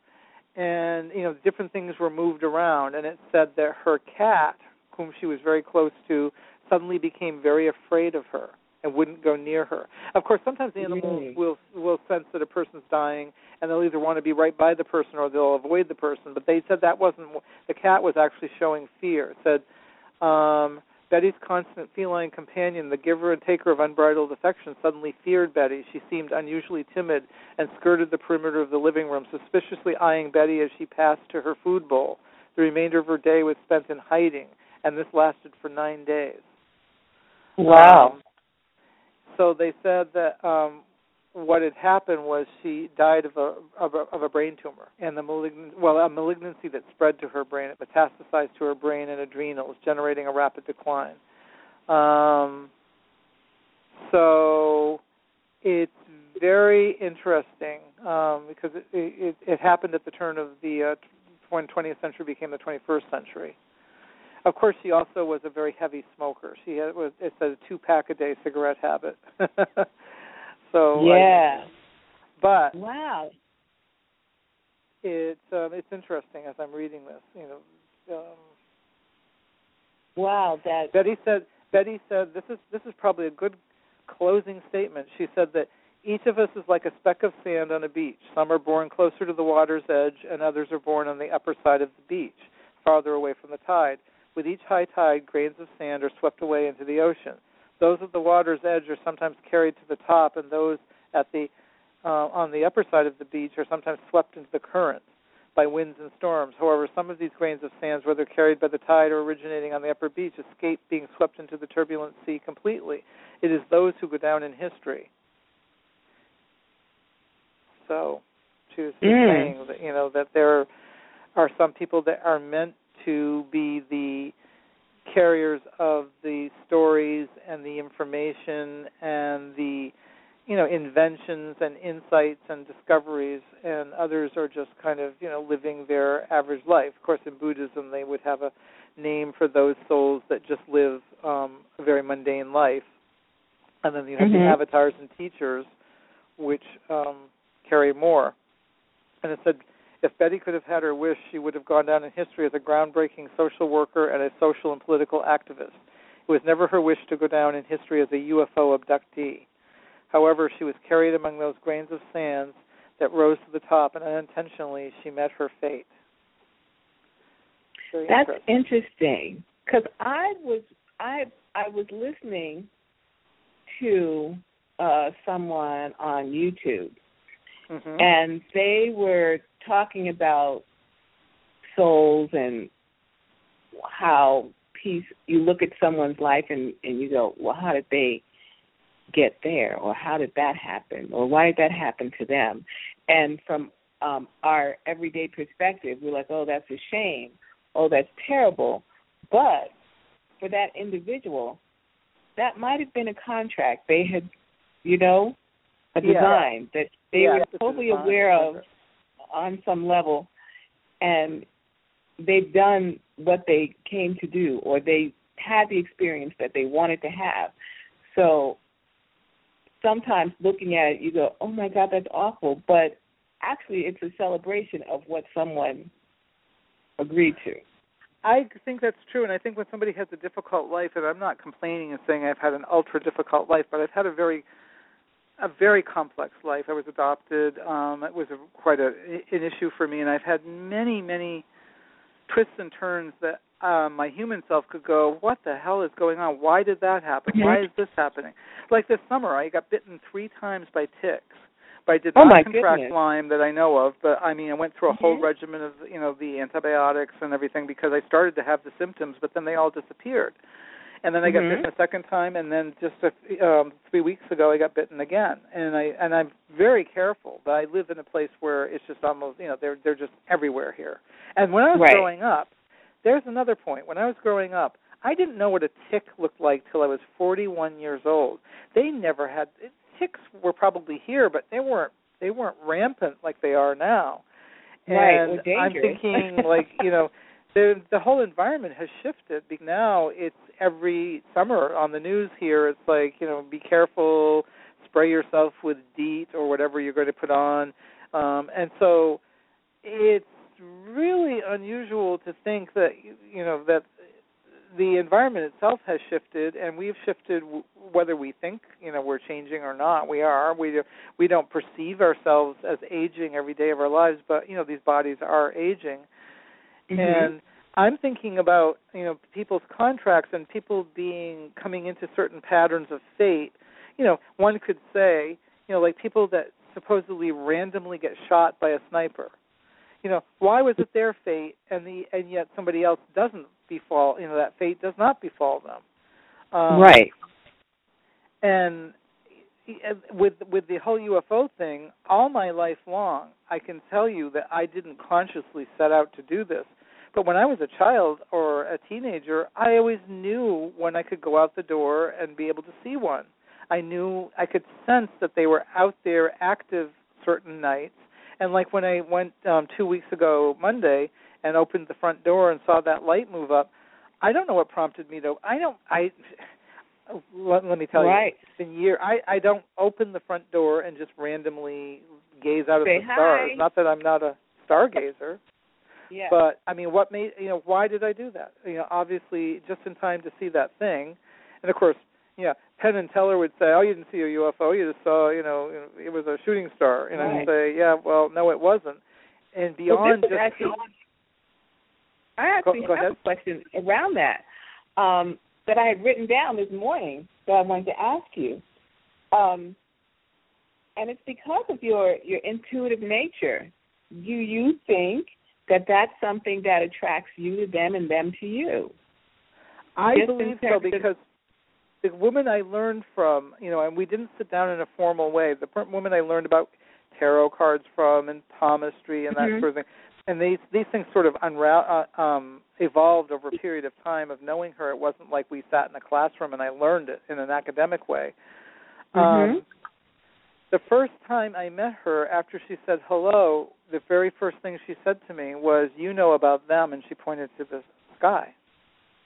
And you know, different things were moved around, and it said that her cat, whom she was very close to, suddenly became very afraid of her and wouldn't go near her. Of course, sometimes animals Really? will will sense that a person's dying, and they'll either want to be right by the person or they'll avoid the person. But they said that wasn't the cat was actually showing fear. It said um, Betty's constant feline companion, the giver and taker of unbridled affection, suddenly feared Betty. She seemed unusually timid and skirted the perimeter of the living room, suspiciously eyeing Betty as she passed to her food bowl. The remainder of her day was spent in hiding, and this lasted for nine days. Um, so they said that um, what had happened was she died of a, of a of a brain tumor, and the malignant well a malignancy that spread to her brain. It metastasized to her brain and adrenals, generating a rapid decline. Um, so it's very interesting um, because it, it it happened at the turn of the uh, when 20th century became the 21st century. Of course, she also was a very heavy smoker. She had was it's a two pack a day cigarette habit. so I- yeah. but Wow. it's um, it's interesting as I'm reading this. You know, um, Wow. That. Betty said Betty said this is this is probably a good closing statement. She said that each of us is like a speck of sand on a beach. Some are born closer to the water's edge, and others are born on the upper side of the beach, farther away from the tide. With each high tide, grains of sand are swept away into the ocean. Those at the water's edge are sometimes carried to the top, and those at the uh, on the upper side of the beach are sometimes swept into the currents by winds and storms. However, some of these grains of sands, whether carried by the tide or originating on the upper beach, escape being swept into the turbulent sea completely. It is those who go down in history. So, she was Mm. saying that you know that there are some people that are meant to be the carriers of the stories and the information and the you know inventions and insights and discoveries and others are just kind of you know living their average life. Of course in buddhism they would have a name for those souls that just live um a very mundane life. And then you have mm-hmm. the avatars and teachers which um carry more. And it said if Betty could have had her wish, she would have gone down in history as a groundbreaking social worker and a social and political activist. It was never her wish to go down in history as a UFO abductee. However, she was carried among those grains of sand that rose to the top, and unintentionally she met her fate. Very That's interesting because I was I I was listening to uh, someone on YouTube, mm-hmm. and they were talking about souls and how peace you look at someone's life and and you go well how did they get there? Or how did that happen? Or why did that happen to them? And from um our everyday perspective we're like oh that's a shame. Oh that's terrible. But for that individual that might have been a contract. They had you know a design yeah. that they yeah, were totally aware of on some level and they've done what they came to do or they had the experience that they wanted to have. So sometimes looking at it you go, Oh my God, that's awful but actually it's a celebration of what someone agreed to. I think that's true, and I think when somebody has a difficult life, and I'm not complaining and saying I've had an ultra difficult life, but I've had a very a very complex life. I was adopted. Um, it was a, quite a, an issue for me, and I've had many, many twists and turns that um, my human self could go, "What the hell is going on? Why did that happen? Why is this happening?" Like this summer, I got bitten three times by ticks. But I did oh not contract goodness. Lyme that I know of. But I mean, I went through a mm-hmm. whole regimen of you know the antibiotics and everything because I started to have the symptoms, but then they all disappeared and then I got mm-hmm. bitten a second time, and then just a, um, three weeks ago I got bitten again. And I and I'm very careful, but I live in a place where it's just almost you know they're they're just everywhere here. And when I was right. growing up, there's another point. When I was growing up, I didn't know what a tick looked like till I was 41 years old. They never had ticks were probably here, but they weren't they weren't rampant like they are now. Right, and I'm thinking like you know the the whole environment has shifted. Now it's every summer on the news here. It's like you know, be careful, spray yourself with DEET or whatever you're going to put on, um, and so it's really unusual to think that you know that the environment itself has shifted and we've shifted whether we think you know we're changing or not we are we we don't perceive ourselves as aging every day of our lives but you know these bodies are aging Mm-hmm. And I'm thinking about you know people's contracts and people being coming into certain patterns of fate. You know, one could say, you know, like people that supposedly randomly get shot by a sniper. You know, why was it their fate and the and yet somebody else doesn't befall? You know, that fate does not befall them. Um, right. And with with the whole UFO thing, all my life long, I can tell you that I didn't consciously set out to do this. But when I was a child or a teenager, I always knew when I could go out the door and be able to see one. I knew I could sense that they were out there active certain nights. And like when I went um 2 weeks ago Monday and opened the front door and saw that light move up, I don't know what prompted me to I don't I let, let me tell right. you, it's been year. I I don't open the front door and just randomly gaze out Say at the stars. Not that I'm not a stargazer, Yeah. but I mean, what made you know? Why did I do that? You know, obviously, just in time to see that thing, and of course, yeah, Penn and Teller would say, "Oh, you didn't see a UFO. You just saw, you know, it was a shooting star." And Right. I'd say, "Yeah, well, no, it wasn't." And beyond well, just actually, I actually Go- go have ahead. a question around that um, that I had written down this morning that I wanted to ask you. Um, and it's because of your your intuitive nature. Do you think that that's something that attracts you to them and them to you? I Just believe so because the woman I learned from, you know, and we didn't sit down in a formal way. The woman I learned about tarot cards from and palmistry and that Mhm. sort of thing, and these these things sort of unra- uh, um, evolved over a period of time of knowing her. It wasn't like we sat in a classroom and I learned it in an academic way. Mhm. Um, the first time I met her after she said hello, the very first thing she said to me was, "You know about them," and she pointed to the sky.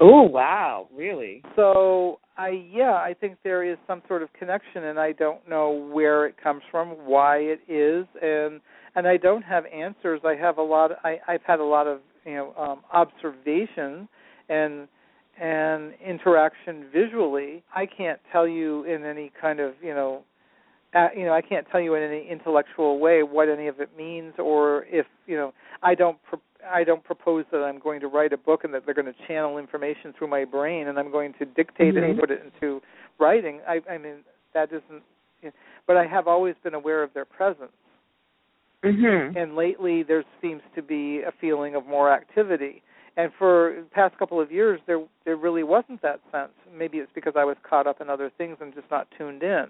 Oh wow, really? So I yeah, I think there is some sort of connection and I don't know where it comes from, why it is and and I don't have answers. I have a lot I I've had a lot of, you know, um observation and and interaction visually. I can't tell you in any kind of, you know, uh, you know, I can't tell you in any intellectual way what any of it means, or if you know, I don't pro- I don't propose that I'm going to write a book and that they're going to channel information through my brain and I'm going to dictate mm-hmm. it and put it into writing. I, I mean, that isn't. You know, but I have always been aware of their presence. Mm-hmm. And lately, there seems to be a feeling of more activity. And for the past couple of years, there there really wasn't that sense. Maybe it's because I was caught up in other things and just not tuned in.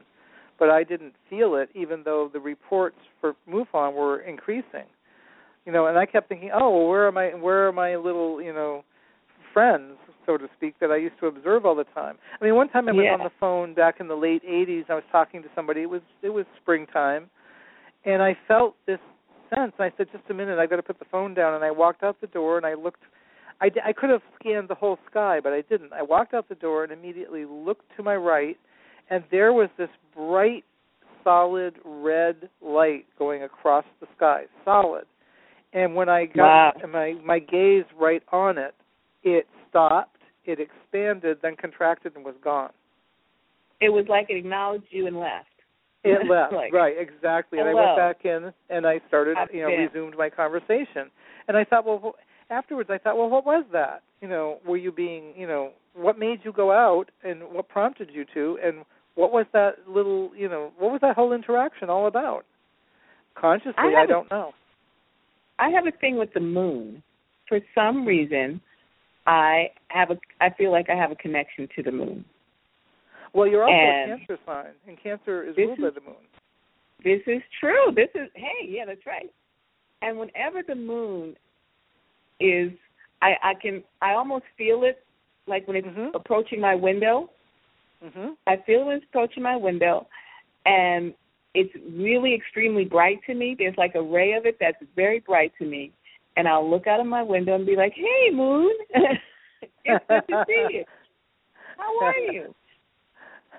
But I didn't feel it, even though the reports for MUFON were increasing you know, and I kept thinking, oh, well, where are my where are my little, you know, friends, so to speak, that I used to observe all the time. I mean, one time I was yeah. on the phone back in the late '80s. I was talking to somebody. It was it was springtime, and I felt this sense. And I said, just a minute, I've got to put the phone down. And I walked out the door, and I looked. I, I could have scanned the whole sky, but I didn't. I walked out the door and immediately looked to my right, and there was this bright, solid red light going across the sky. Solid and when I got wow. my my gaze right on it, it stopped, it expanded, then contracted and was gone. It was like it acknowledged you and left. It left, like, right, exactly. And. I went back in and I started, I've you know, been. resumed my conversation. And I thought, well, afterwards, I thought, well, what was that? You know, were you being, you know, what made you go out, and what prompted you to, and what was that little, you know, what was that whole interaction all about? Consciously, I, I don't know. I have a thing with the moon. For some reason, I have a I feel like I have a connection to the moon. Well, you're also and a Cancer sign, and Cancer is ruled is, by the moon. This is true. This is hey, yeah, that's right. And whenever the moon is, I I can I almost feel it, like when it's Mhm. approaching my window. Mhm. I feel when it's approaching my window, and it's really extremely bright to me. There's like a ray of it that's very bright to me, and I'll look out of my window and be like, "Hey, moon, it's good to see you. How are you?"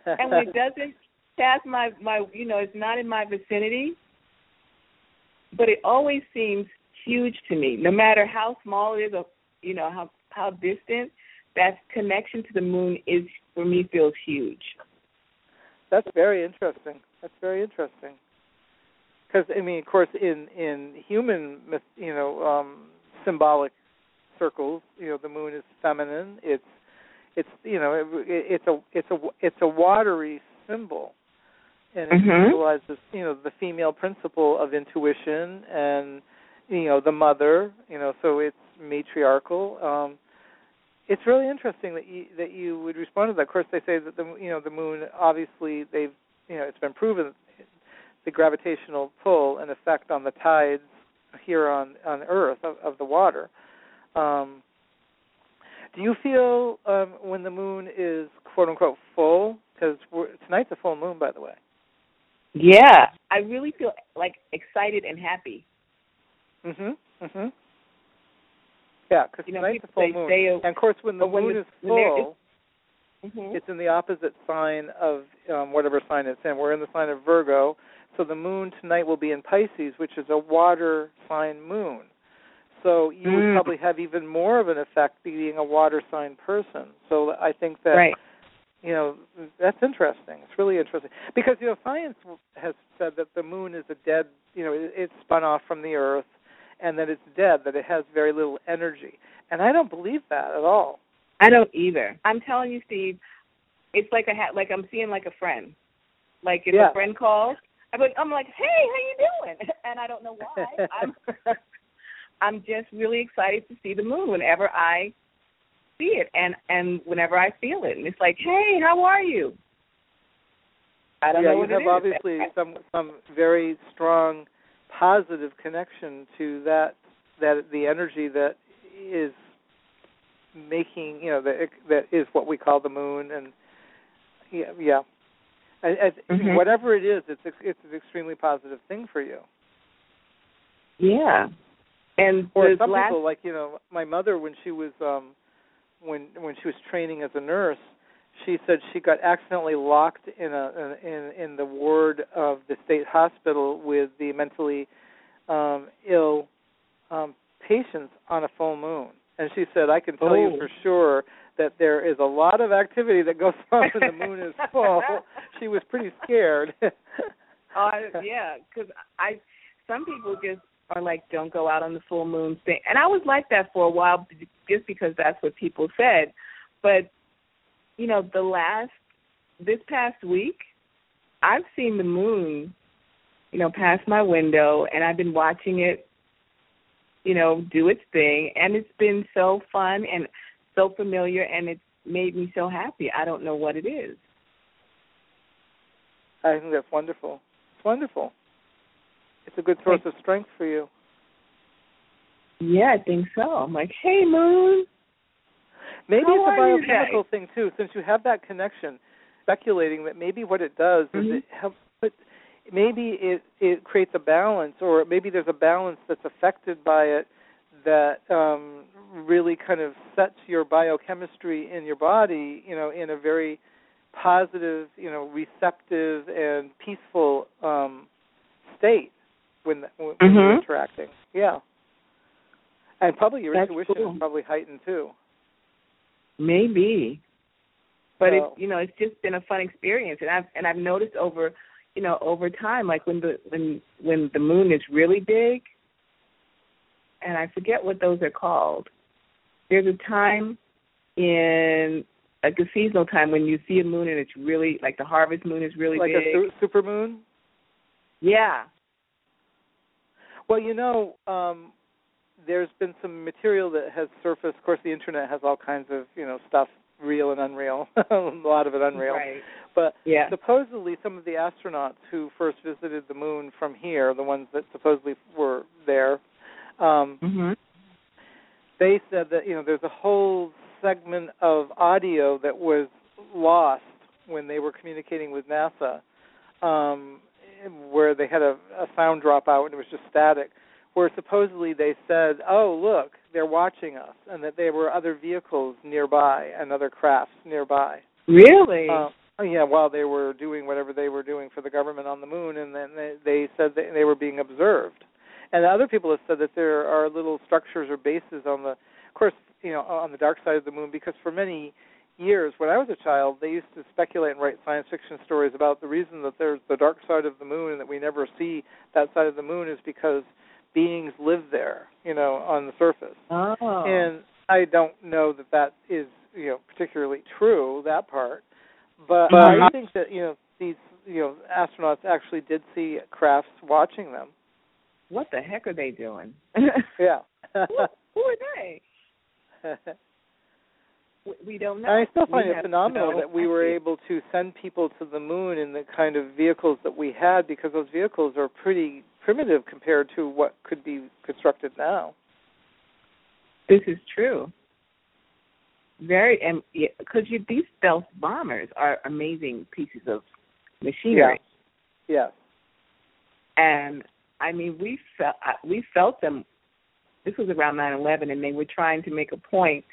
And when it doesn't pass my my, you know, it's not in my vicinity, but it always seems huge to me, no matter how small it is or you know how how distant. That connection to the moon is for me feels huge. That's very interesting. That's very interesting. Because I mean, of course, in in human, you know, um, symbolic circles, you know, the moon is feminine. It's it's you know, it, it's a it's a it's a watery symbol, and it Mhm. symbolizes you know the female principle of intuition and you know the mother. You know, so it's matriarchal. Um, it's really interesting that you that you would respond to that. Of course, they say that the you know the moon obviously they've you know it's been proven the gravitational pull and effect on the tides here on on Earth of, of the water. Um, do you feel um, when the moon is quote unquote full? Because tonight's a full moon, by the way. Yeah, I really feel like excited and happy. Mhm. Mhm. Yeah, because You know, tonig's a full moon, a- and of course, when the when moon the- is when full, Mm-hmm. it's in the opposite sign of um, whatever sign it's in. We're in the sign of Virgo, so the moon tonight will be in Pisces, which is a water sign moon. So you would Mm. probably have even more of an effect being a water sign person. So I think that right. you know that's interesting. It's really interesting because you know science has said that the moon is a dead. You know, it, it's spun off from the Earth, and that it's dead. That it has very little energy, and I don't believe that at all. I don't either. I'm telling you, Steve, it's like a ha- like I'm seeing like a friend. Like if Yeah. a friend calls, I'm like, I'm like, hey, how you doing? And I don't know why. I'm I'm just really excited to see the moon whenever I see it and and whenever I feel it. And it's like, hey, how are you? I don't yeah, know you what have it is. obviously some some very strong positive connection to that that the energy that is making you know that that is what we call the moon and yeah yeah And, and Mhm. whatever it is, it's it's an extremely positive thing for you. Yeah. And Or some last people, like you know, my mother when she was um when when she was training as a nurse, she said she got accidentally locked in a in in the ward of the state hospital with the mentally um ill um patients on a full moon. And she said, I can tell you Oh. for sure that there is a lot of activity that goes on when the moon is full. she was pretty scared. Oh, yeah, because I some people just are like, don't go out on the full moon thing, and I was like that for a while, just because that's what people said. But you know, the last this past week, I've seen the moon, you know, past my window, and I've been watching it, you know, do its thing, and it's been so fun and so familiar, and it's made me so happy. I don't know what it is. I think that's wonderful. It's wonderful. It's a good source of strength for you. Yeah, I think so. I'm like, hey, moon. Maybe How it's a biochemical thing too, since you have that connection. Speculating that maybe what it does is Mhm. it helps, but maybe it it creates a balance, or maybe there's a balance that's affected by it that um really kind of sets your biochemistry in your body, you know, in a very positive, you know, receptive and peaceful um state when when, when you're mm-hmm. interacting. Yeah. And probably your That's intuition cool. is probably heightened too. Maybe. But So- it's you know, it's just been a fun experience and I've and I've noticed over you know, over time, like when the when when the moon is really big and I forget what those are called. There's a time in like a seasonal time when you see a moon and it's really like the harvest moon is really like big. a su- supermoon. yeah. Well, you know, um, there's been some material that has surfaced. Of course, the internet has all kinds of you know stuff, real and unreal. a lot of it unreal. Right. But Yeah. supposedly, some of the astronauts who first visited the moon from here, the ones that supposedly were there, um, Mhm. they said that you know there's a whole segment of audio that was lost when they were communicating with NASA, um, where they had a, a sound drop out and it was just static. Where supposedly they said, "Oh, look, they're watching us," and that there were other vehicles nearby and other crafts nearby. Really? Uh, oh, yeah, while they were doing whatever they were doing for the government on the moon, and then they, they said that they were being observed. And other people have said that there are little structures or bases on the, of course, you know, on the dark side of the moon, because for many years, when I was a child, they used to speculate and write science fiction stories about the reason that there's the dark side of the moon and that we never see that side of the moon is because beings live there, you know, on the surface. oh. And I don't know that that is, you know, particularly true that part, but But- I think that you know these, you know, astronauts actually did see crafts watching them. what the heck are they doing? Yeah. who, who are they? We- We don't know. I still find We it phenomenal that we were able to send people to the moon in the kind of vehicles that we had because those vehicles are pretty primitive compared to what could be constructed now. This is true. Very, and because you these stealth bombers are amazing pieces of machinery, Yes. and I mean we felt uh, we felt them. This was around nine eleven, and they were trying to make a point,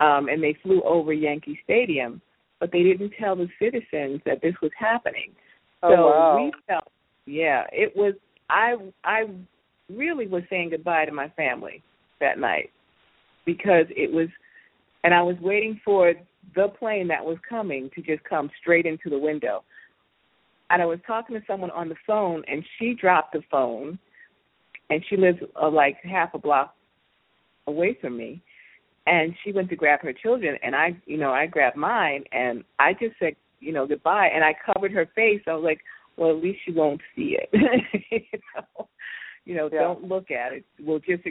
um, and they flew over Yankee Stadium, but they didn't tell the citizens that this was happening. Oh so wow. we felt, yeah, it was. I I really was saying goodbye to my family that night because it was, and I was waiting for the plane that was coming to just come straight into the window. And I was talking to someone on the phone, and she dropped the phone, and she lives uh, like half a block away from me. And she went to grab her children, and I, you know, I grabbed mine, and I just said, you know, goodbye, and I covered her face. I was like, well, at least she won't see it. you know, you know, Yeah. don't look at it. We'll just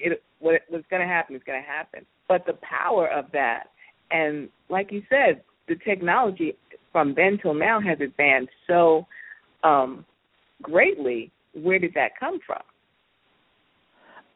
it. What, what's going to happen is going to happen. But the power of that, and like you said, the technology from then till now has advanced so um, greatly. Where did that come from?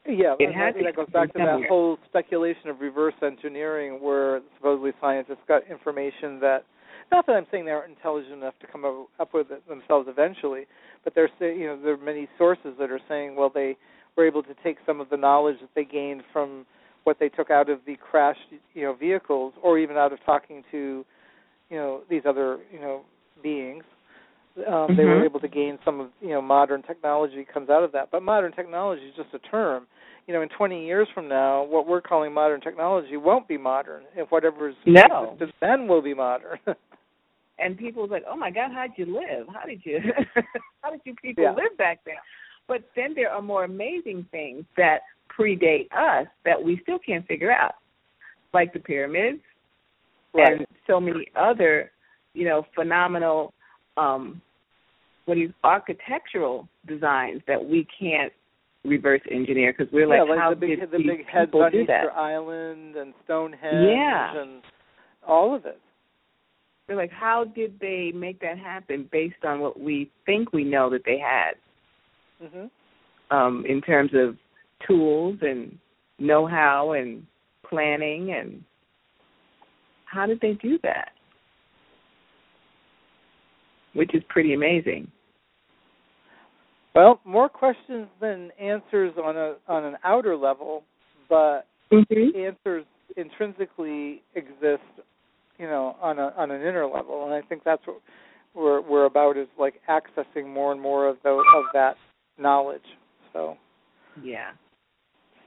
Yeah, It had that, goes back to that somewhere. whole speculation of reverse engineering, where supposedly scientists got information that not that I'm saying they aren't intelligent enough to come up, up with it themselves eventually, but they're you know there are many sources that are saying well they were able to take some of the knowledge that they gained from what they took out of the crashed you know vehicles or even out of talking to you know these other you know beings um, mm-hmm. they were mm-hmm. able to gain some of you know modern technology comes out of that but modern technology is just a term you know in 20 years from now what we're calling modern technology won't be modern if whatever's no. then will be modern and people people's like oh my god how'd you live how did you how did you people yeah. live back then but then there are more amazing things that predate us that we still can't figure out, like the pyramids right. and so many other, you know, phenomenal um what is architectural designs that we can't reverse engineer because we're yeah, like, like how the big, did the these big heads people on do Easter that? Island and Stonehenge Yeah. and all of it. We're like, how did they make that happen based on what we think we know that they had? hmm Um, in terms of tools and know-how and planning and how did they do that? Which is pretty amazing. Well, more questions than answers on a on an outer level, but mm-hmm. answers intrinsically exist, you know, on a on an inner level, and I think that's what we're we're about is like accessing more and more of the of that knowledge. So yeah,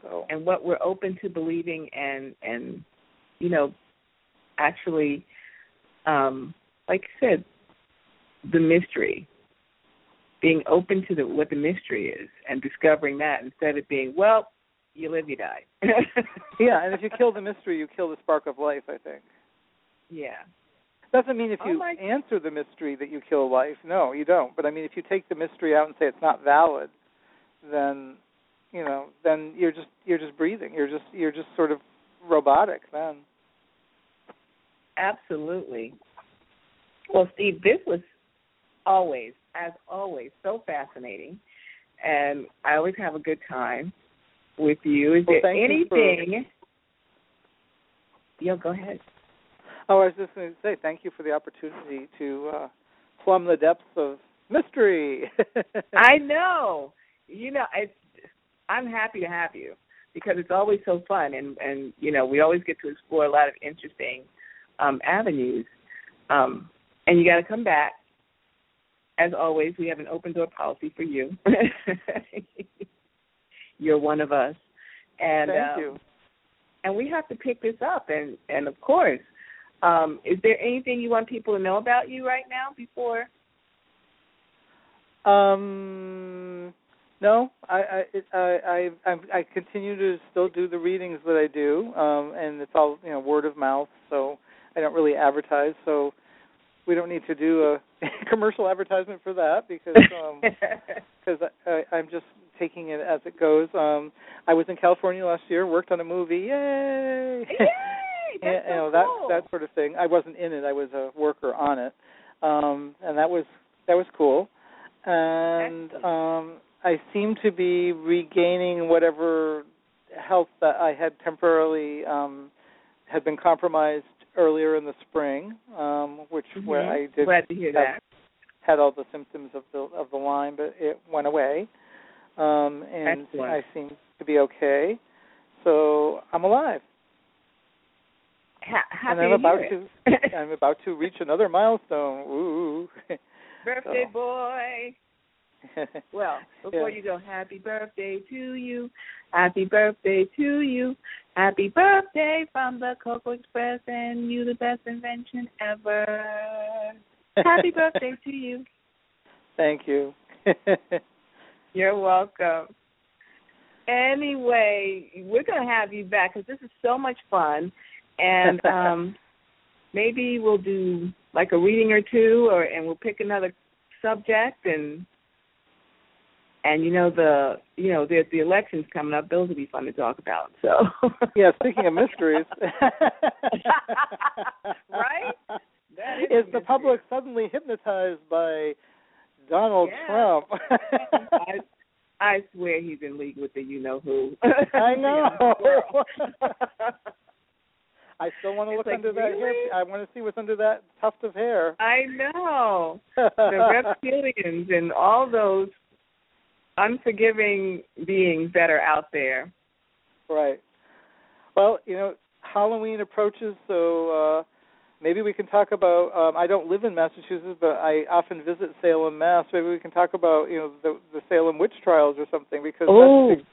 so and what we're open to believing and and you know actually um like I said the mystery being open to the what the mystery is and discovering that instead of being well you live you die yeah and if you kill the mystery you kill the spark of life i think yeah doesn't mean if oh you oh answer the mystery that you kill life no you don't but i mean if you take the mystery out and say it's not valid then you know, then you're just you're just breathing. You're just you're just sort of robotic then. Absolutely. Well, Steve, this was always, as always, so fascinating, and I always have a good time with you. Is well, there anything? For... Yo, go ahead. Oh, I was just going to say thank you for the opportunity to uh, plumb the depths of mystery. I know. You know, it's I'm happy to have you because it's always so fun and and you know we always get to explore a lot of interesting um, avenues. Um, and you got to come back. As always, we have an open door policy for you. You're one of us, and thank um, you. And we have to pick this up, and and of course, um, is there anything you want people to know about you right now before? Um no, I I I I I continue to still do the readings that I do, um, and it's all you know word of mouth. So I don't really advertise. So we don't need to do a commercial advertisement for that because um, cause I, I'm just taking it as it goes. Um, I was in California last year, worked on a movie. Yay! Yay! That's you know that that sort of thing. I wasn't in it. I was a worker on it, um, and that was that was cool. And um, I seem to be regaining whatever health that I had temporarily um, had been compromised earlier in the spring, um, which mm-hmm. where I did glad to hear have, that. had all the symptoms of the of the Lyme, but it went away, um, and Excellent. I seem to be okay. So I'm alive, Ha- happy and I'm to about to. I'm about to reach another milestone. Ooh. Birthday So. boy. Well, before Yeah. you go, happy birthday to you. Happy birthday to you. Happy birthday from the Coco Express and you the best invention ever. Happy birthday to you. Thank you. You're welcome. Anyway, we're going to have you back because this is so much fun. And um maybe we'll do like a reading or two or and we'll pick another subject and and you know the you know there's the elections coming up those will be fun to talk about so yeah, speaking of mysteries. right that is, Is the mystery. public suddenly hypnotized by Donald Yeah. Trump? I, I swear he's in league with the you know who I know. I still want to look like, under that really? hair. I want to see what's under that tuft of hair. I know the reptilians and all those unforgiving beings that are out there. Right. Well, you know, Halloween approaches, so uh maybe we can talk about um I don't live in Massachusetts, but I often visit Salem, Mass. Maybe we can talk about, you know, the the Salem witch trials or something because Oh. that's a big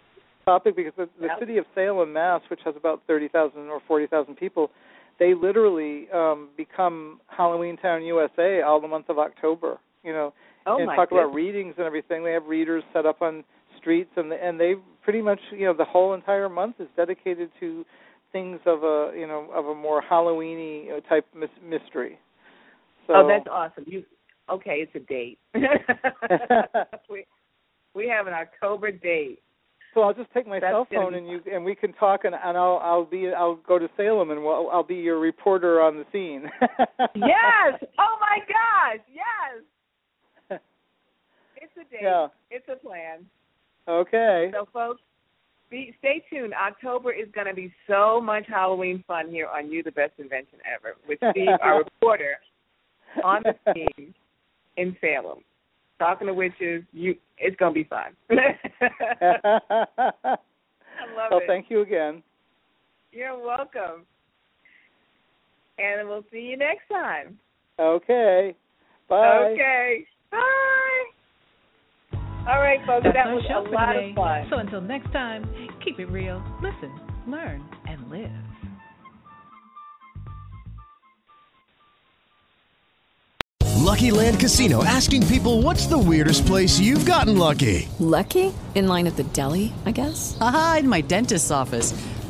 topic because the, the Yep. city of Salem, Mass, which has about 30,000 or 40,000 people, they literally um become Halloween Town USA all the month of October, you know. Oh and my talk about readings and everything. They have readers set up on streets, and and they pretty much you know the whole entire month is dedicated to things of a you know of a more Halloweeny type mys- mystery. So, Oh, that's awesome. You okay? It's a date. we we have an October date. so I'll just take my That's cell phone and you and we can talk and and I'll I'll be I'll go to Salem and we'll, I'll be your reporter on the scene. yes. Oh my gosh. Yes. It's a date. Yeah. It's a plan. Okay. So, folks, be, stay tuned. October is going to be so much Halloween fun here on You, the Best Invention Ever, with Steve, our reporter, on the scene in Salem, talking to witches. You, it's going to be fun. I love well, it. thank you again. You're welcome. And we'll see you next time. Okay. Bye. Okay. Bye. All right, folks. That's that was show a for lot today. of fun. So until next time, keep it real, listen, learn, and live. Lucky Land Casino asking people what's the weirdest place you've gotten lucky? Lucky? In line at the deli, I guess? Aha, in my dentist's office.